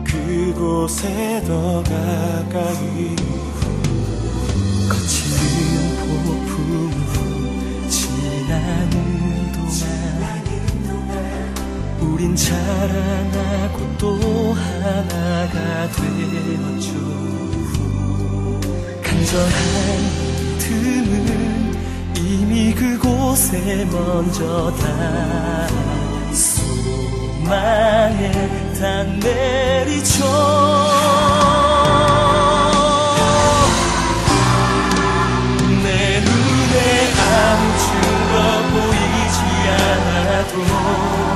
그곳에 더 가까이 우린 자라나고 또 하나가 되었죠. 간절한 믿음은 이미 그곳에 먼저 다 소망에 다 내리죠. 내 눈에 아무 증거 보이지 않아도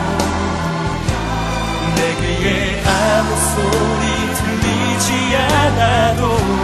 우리의 아무 소리 들리지 않아도